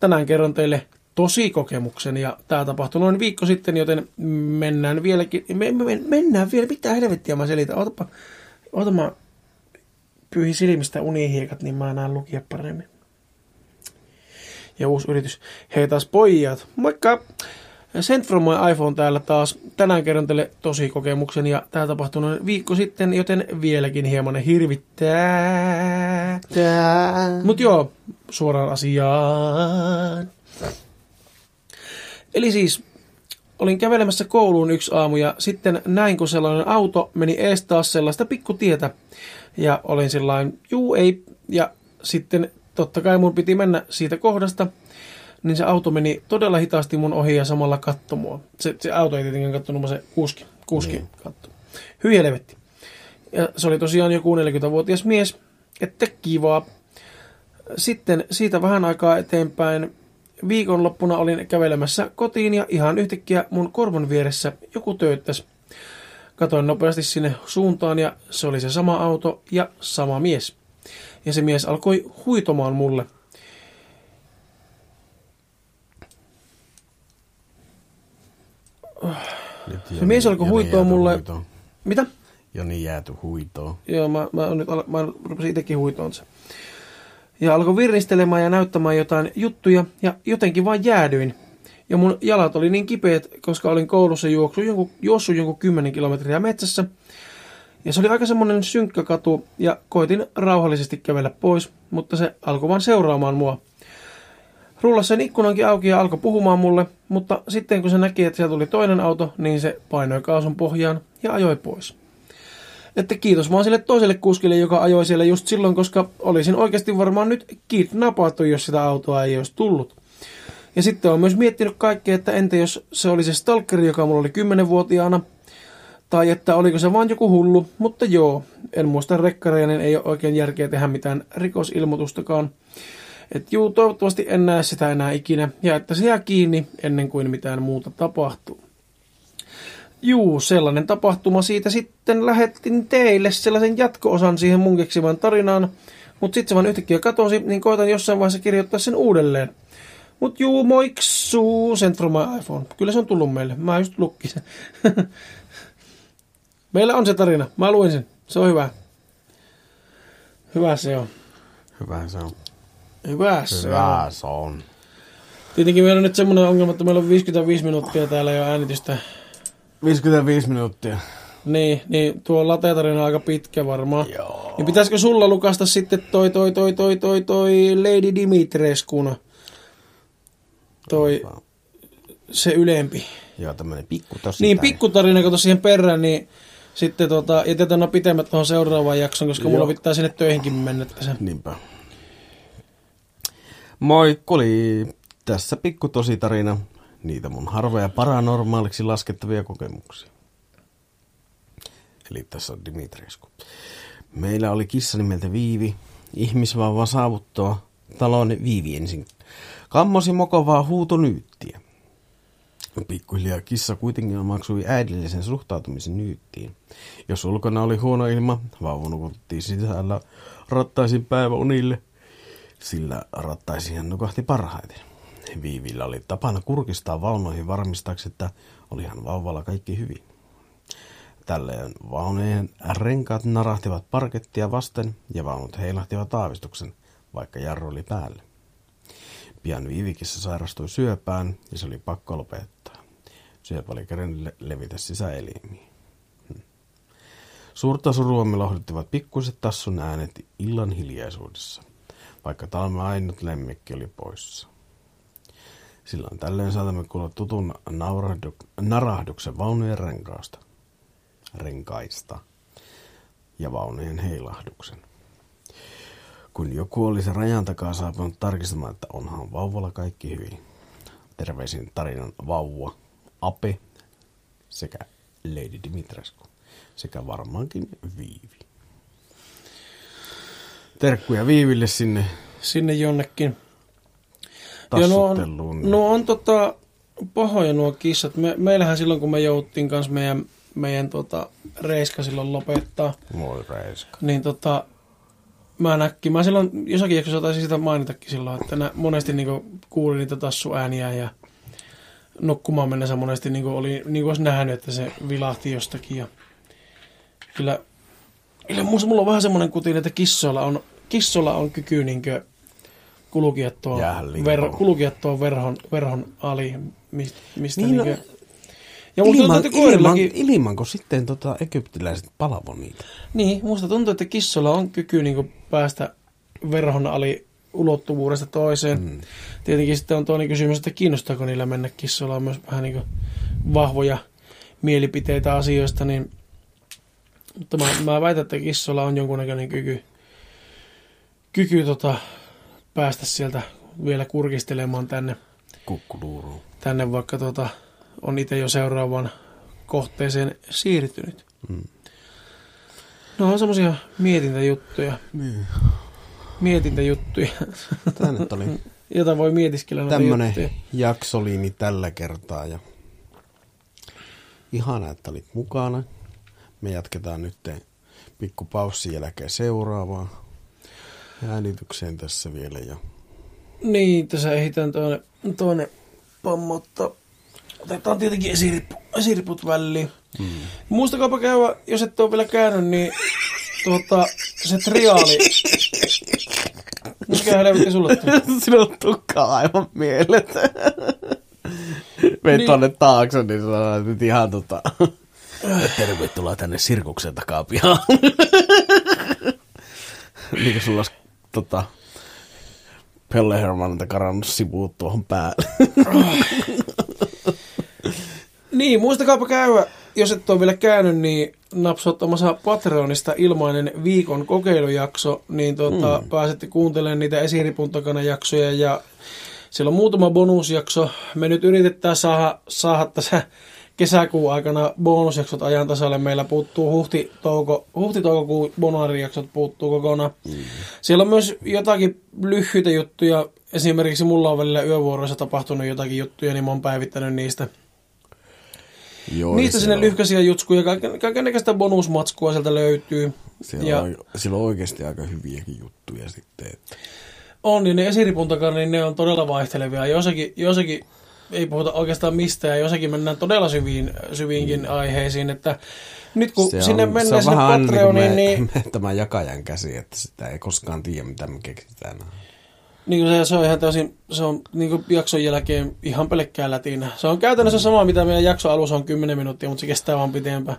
Tänään kerron teille tosi kokemuksen ja tämä tapahtui noin viikko sitten, joten mennään vieläkin, me, me, mennään vielä, mitä helvettiä mä selitän. Ootapa, oota mä pyyhin silmistä unihiekat, niin mä näen lukia paremmin. Ja uusi yritys. Hei taas pojat. Moikka! Sent from my iPhone täällä taas. Tänään kerron teille tosi kokemuksen ja tämä tapahtui noin viikko sitten, joten vieläkin hieman hirvittää. Mut joo, suoraan asiaan. Eli siis, olin kävelemässä kouluun yksi aamu ja sitten näin, kun sellainen auto meni ees taas sellaista pikkutietä. Ja olin sellainen, juu ei. Ja sitten totta kai mun piti mennä siitä kohdasta. Niin se auto meni todella hitaasti mun ohi ja samalla kattoi mua. Se, se auto ei tietenkään kattonut, vaan se kuski, kuski Niin. kattoi. Hyi helvetti. Ja se oli tosiaan joku 40-vuotias mies, että kivaa. Sitten siitä vähän aikaa eteenpäin viikonloppuna olin kävelemässä kotiin ja ihan yhtäkkiä mun korvan vieressä joku tööttäs. Katoin nopeasti sinne suuntaan ja se oli se sama auto ja sama mies. Ja se mies alkoi huitomaan mulle. Nyt Se mies alkoi huitoa mulle- Huitoon. Mitä? Joni jääty huitoon. Joo, mä, mä, nyt, al- mä rupesin itsekin huitoon se. Ja alkoi virnistelemään ja näyttämään jotain juttuja ja jotenkin vaan jäädyin. Ja mun jalat oli niin kipeät, koska olin koulussa juoksu jonkun, juossut jonkun 10 kilometriä metsässä. Ja se oli aika semmonen synkkä katu ja koitin rauhallisesti kävellä pois, mutta se alkoi vaan seuraamaan mua. Rullasi sen ikkunankin auki ja alkoi puhumaan mulle, mutta sitten kun se näki, että sieltä tuli toinen auto, niin se painoi kaasun pohjaan ja ajoi pois. Että kiitos vaan sille toiselle kuskille, joka ajoi siellä just silloin, koska olisin oikeasti varmaan nyt kidnappattu, jos sitä autoa ei olisi tullut. Ja sitten on myös miettinyt kaikkea, että entä jos se oli se stalkeri, joka mulla oli 10-vuotiaana, tai että oliko se vaan joku hullu, mutta joo, en muista rekkareja, niin ei ole oikein järkeä tehdä mitään rikosilmoitustakaan. Että juu, toivottavasti en näe sitä enää ikinä, ja että se jää kiinni ennen kuin mitään muuta tapahtuu. Juu, sellainen tapahtuma siitä sitten lähettin teille sellaisen jatko-osan siihen mun keksimään tarinaan, mutta sitten se vaan yhtäkkiä katosi, niin koitan jossain vaiheessa kirjoittaa sen uudelleen. Mut juu, from my iPhone. Kyllä se on tullut meille, mä just lukkin sen. (laughs) Meillä on se tarina, mä luin sen, se on hyvä. Hyvä se on. Hyvä se on. Hyvä se on. Hyvä se on. Tietenkin meillä on nyt semmoinen ongelma, että meillä on 55 minuuttia täällä jo äänitystä. 55 minuuttia. Niin, niin tuo latetarina on aika pitkä varmaan. Joo. Niin pitäisikö sulla lukasta sitten toi, toi, toi, toi, toi, toi Lady Dimitreskuna? Toi, se ylempi. Joo, tämmönen pikku tosi. Niin, pikkutarina, kato siihen perään, niin sitten tota, jätetään no pitemmät tuohon seuraavaan jaksoon, koska mulla Joo. pitää sinne töihinkin mennä tässä. Niinpä. Moikkoli! Tässä pikku tositarina. Niitä mun harvoja paranormaaliksi laskettavia kokemuksia. Eli tässä on Dimitriesku. Meillä oli kissa nimeltä Viivi. Ihmisvauva saavuttua talon Viivi ensin. Kammosi mokovaa huutonyyttiä. Pikkuhiljaa kissa kuitenkin maksui äidillisen suhtautumisen nyyttiin. Jos ulkona oli huono ilma, vauva nukutettiin sisällä rattaisin päiväunille, sillä rattaisiin hän nukahti parhaiten. Viivillä oli tapana kurkistaa vaunoihin varmistaakseen, että olihan vauvalla kaikki hyvin. Tällöin vaunujen renkaat narahtivat parkettia vasten ja vaunut heilahtivat aavistuksen, vaikka jarru oli päällä. Pian Viivikissa sairastui syöpään ja se oli pakko lopettaa. Syöpä oli le- levitä sisäelimiin. Hmm. Suurta suruamme lohduttivat pikkuiset tassun äänet illan hiljaisuudessa, vaikka talme ainut lemmikki oli poissa. Silloin tällöin saatamme kuulla tutun naurahdu- narahduksen vaunujen renkaasta, renkaista ja vaunujen heilahduksen. Kun joku olisi rajan takaa saapunut tarkistamaan, että onhan vauvalla kaikki hyvin. Terveisin tarinan vauva, Ape sekä Lady Dimitrescu sekä varmaankin Viivi. Terkkuja Viiville sinne Sinne jonnekin. Ja nuo on, nuo on tota, pahoja nuo kissat. Me, meillähän silloin, kun me jouttiin kanssa meidän, meidän tota, reiska silloin lopettaa, Moi Reiska. niin tota, mä näkkin, mä silloin jossakin jaksossa taisin sitä mainitakin silloin, että nä, monesti niinku kuulin niitä tassuääniä ja nukkumaan mennessä monesti niinku oli, niinku olisi nähnyt, että se vilahti jostakin ja kyllä, kyllä mulla on vähän semmoinen kutin, että kissoilla on, kissoilla on kyky niinkö kulkea tuon, ver, kulkea tuon verhon, verhon ali, mistä, Niin, no, niinkö, ja musta tuntuu, Ilman, että ilman, ilmanko sitten tota egyptiläiset palvo niitä? niin, musta tuntuu, että kissoilla on kyky niin päästä verhon ali ulottuvuudesta toiseen. Mm. Tietenkin sitten on toinen kysymys, että kiinnostaako niillä mennä kissoilla on myös vähän niin vahvoja mielipiteitä asioista, niin mutta mä, mä väitän, että kissoilla on jonkunnäköinen kyky, kyky tota, päästä sieltä vielä kurkistelemaan tänne, Kukkuluuruun. tänne vaikka tota, on itse jo seuraavaan kohteeseen siirtynyt. Mm. No on semmoisia mietintäjuttuja, Niin. mietintäjuttuja, Tämä nyt oli (laughs) jota voi mietiskellä tämmönen juttuja. jaksoliini tällä kertaa. Ja ihana, että olit mukana. Me jatketaan nyt pikku paussin jälkeen seuraavaa äänitykseen tässä vielä. Ja Niin, tässä ehditään toinen, toinen pammottaa. Otetaan tietenkin esirippu, esiriput väliin. Mm. Muistakaapa käydä, jos et ole vielä käynyt, niin tuota, se triaali. Mikä helvetti sulle tuli? (laughs) Sinun tukka aivan mieletön. Meit Niin. tonne taakse, niin sanoit nyt ihan tota... Tervetuloa tänne sirkuksen takaa pihaan. niin (laughs) kuin sulla olisi tota... Pelle Hermanilta karannut sivuut tuohon päälle. (laughs) Niin, muistakaapa käydä, jos et ole vielä käynyt, niin napsauttamassa Patreonista ilmainen viikon kokeilujakso, niin tuota, mm. pääsette kuuntelemaan niitä esiripun takana jaksoja ja siellä on muutama bonusjakso. Me nyt yritetään saada, saada tässä kesäkuun aikana bonusjaksot ajan tasalle. Meillä puuttuu huhti, touko, huhti toukokuun bonarijaksot puuttuu kokonaan. Mm. Siellä on myös jotakin lyhyitä juttuja. Esimerkiksi mulla on välillä yövuoroissa tapahtunut jotakin juttuja, niin mä oon päivittänyt niistä. Joo, Niistä sinne on- lyhkäisiä jutskuja, kaiken, kaikenlaista bonusmatskua sieltä löytyy. Siellä, ja on, siellä on oikeasti aika hyviäkin juttuja sitten. Että on, niin ne esiripun takana, niin ne on todella vaihtelevia. Jossakin, jossakin ei puhuta oikeastaan mistään, ja jossakin mennään todella syviin, syviinkin mm. aiheisiin, että nyt kun se sinne on, mennään se on sinne vähän Patreoniin, me, niin, me, tämä jakajan käsi, että sitä ei koskaan tiedä, mitä me keksitään. niin kuin se, se on ihan täysin, se on niin kuin jakson jälkeen ihan pelkkää lätinä. Se on käytännössä sama, mitä meidän jakson alussa on 10 minuuttia, mutta se kestää vaan pitempään.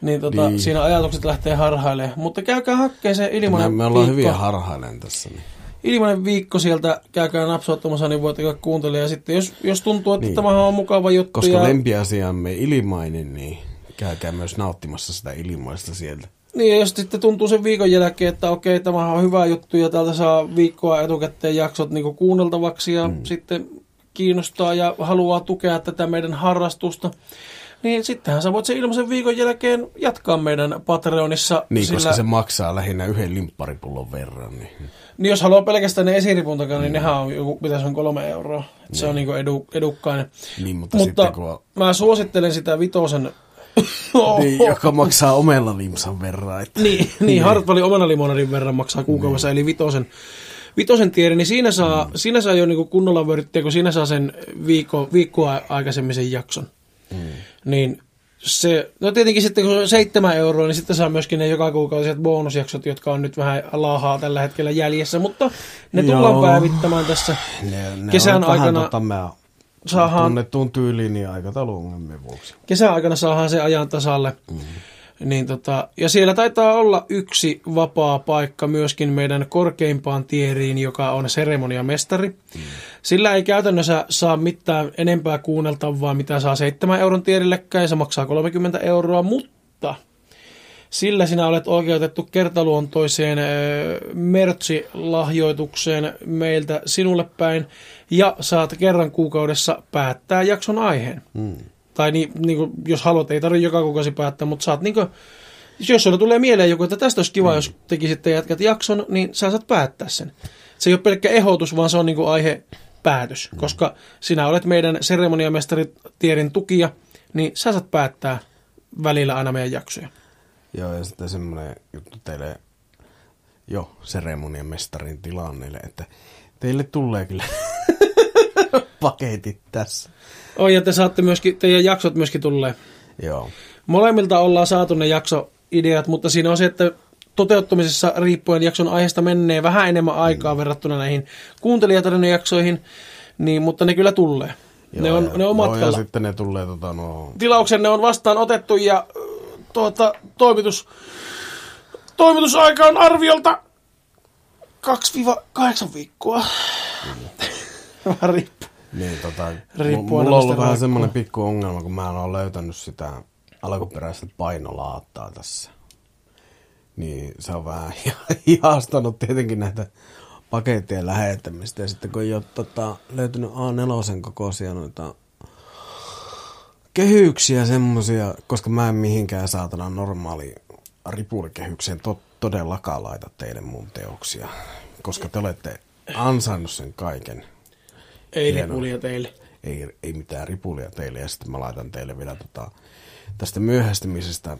Niin, tota, Niin. siinä ajatukset lähtee harhailemaan. Mutta käykää hakkeen se Me, ilmainen me ollaan viikko. hyviä harhailen tässä. Niin. Ilmainen viikko sieltä, käykää napsauttamassa, niin voitte kuuntelemaan. Ja sitten jos, jos tuntuu, että niin. tämä on mukava juttu. Koska ja, lempiasiamme ilmainen, niin käykää myös nauttimassa sitä ilmaista sieltä. Niin, ja jos sitten tuntuu sen viikon jälkeen, että okei, tämä on hyvä juttu ja täältä saa viikkoa etukäteen jaksot niin kuunneltavaksi ja mm. sitten kiinnostaa ja haluaa tukea tätä meidän harrastusta, niin sittenhän sä voit sen ilmaisen viikon jälkeen jatkaa meidän Patreonissa. Niin, sillä, koska se maksaa lähinnä yhden limpparipullon verran. Niin. niin jos haluaa pelkästään ne esiripun takana, niin nehän on mitä se on kolme euroa. Et Se on niin edu, edukkainen. Niin, mutta, Mutta sitten kun mä suosittelen sitä vitosen... (laughs) niin, joka maksaa omella limsan verran. Että, Niin, (laughs) niin Hartwallin omana limonadin verran maksaa kuukaudessa, eli vitosen, vitosen tieri, niin siinä saa, mm. siinä saa jo niinku kunnolla vörttiä, kun siinä saa sen viikko, viikkoa aikaisemmin sen jakson. Mm. Niin se, no tietenkin sitten kun se on seitsemän euroa, niin sitten saa myöskin ne joka kuukausiset bonusjaksot, jotka on nyt vähän laahaa tällä hetkellä jäljessä, mutta ne tullaan Joo. päivittämään tässä. ne, ne Kesän aikana tota, mä saadaan- tunnettuun tyyliin niin aikatauluongelmien vuoksi. Kesän aikana saadaan se ajan tasalle. Mm. Niin tota, ja siellä taitaa olla yksi vapaa paikka myöskin meidän korkeimpaan tieriin, joka on seremoniamestari. Mm. Sillä ei käytännössä saa mitään enempää kuunneltavaa, mitä saa 7 euron tierillekään, ja se maksaa 30 euroa, mutta sillä sinä olet oikeutettu kertaluontoiseen mertsi-lahjoitukseen meiltä sinulle päin, ja saat kerran kuukaudessa päättää jakson aiheen. Mm. Tai niin, niin kuin, jos haluat, ei tarvitse joka kuukausi päättää, mutta saat niin kuin, jos sulle tulee mieleen joku, että tästä olisi kiva, mm. jos tekisitte jätkät jakson, niin sä saat päättää sen. Se ei ole pelkkä ehdotus, vaan se on niin kuin aihe päätös, mm. koska sinä olet meidän seremoniamestaritierin tukija, niin sä saat päättää välillä aina meidän jaksoja. Joo, ja sitten semmoinen juttu teille jo seremonian mestarin tilanneille, että teille tulee kyllä (laughs) paketit tässä. Oh, ja te saatte myöskin, teidän jaksot myöskin tulee. Joo. Molemmilta ollaan saatu ne jaksoideat, mutta siinä on se, että toteuttamisessa riippuen jakson aiheesta menee vähän enemmän aikaa mm. verrattuna näihin kuuntelijatarinan jaksoihin, niin, mutta ne kyllä tulee. Joo, ne on, ja, ne on joo, ja matkalla. sitten ne tulee tota no... Tilauksenne on vastaan otettu ja tuota, toimitus, toimitusaika on arviolta 2-8 viikkoa. (laughs) Vähän riippuu. Niin, tota, aina mulla on ollut vähän semmoinen pikku ongelma, kun mä en ole löytänyt sitä alkuperäistä painolaattaa tässä. Niin se on vähän (laughs) hihastanut tietenkin näitä pakettien lähettämistä. Ja sitten kun ei ole tota, löytynyt A4 kokoisia noita kehyksiä semmosia, koska mä en mihinkään saatana normaali ripulikehykseen to- todellakaan laita teille mun teoksia. Koska te olette ansainnut sen kaiken Ei Hienoa. ripulia teille. ei, ei mitään ripulia teille. Ja sitten mä laitan teille vielä tota, tästä myöhästymisestä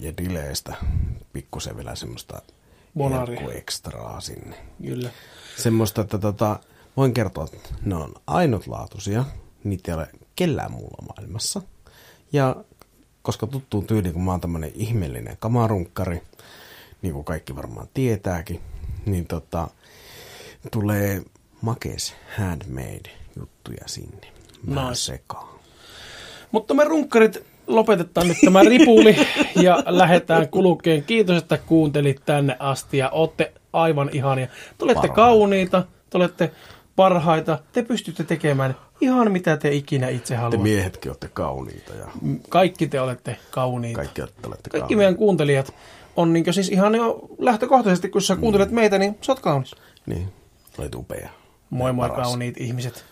ja dileistä pikkusen vielä semmoista ekstraa sinne. Kyllä. Semmoista, että tota, voin kertoa, että ne on ainutlaatuisia. Niitä ei ole kellään muulla maailmassa. Ja koska tuttuun tyyliin, kun mä oon tämmönen ihmeellinen kamarunkkari, niin kuin kaikki varmaan tietääkin, niin tota, tulee makes handmade juttuja sinne. Mä Nice. sekaan. Mutta me runkkarit lopetetaan nyt tämä ripuli ja lähdetään kulkeen. Kiitos, että kuuntelit tänne asti ja olette aivan ihania. Te olette Parhaita. kauniita, te olette parhaita, te pystytte tekemään ihan mitä te ikinä itse Te haluatte. miehetkin olette kauniita ja Kaikki te olette kauniita. kaikki olette Kaikki kauniita. meidän kuuntelijat on niin siis ihan jo lähtökohtaisesti, kun sä kuuntelet meitä, niin sä oot kaunis. Niin, olet upea. Moi moi Paras. kauniit ihmiset.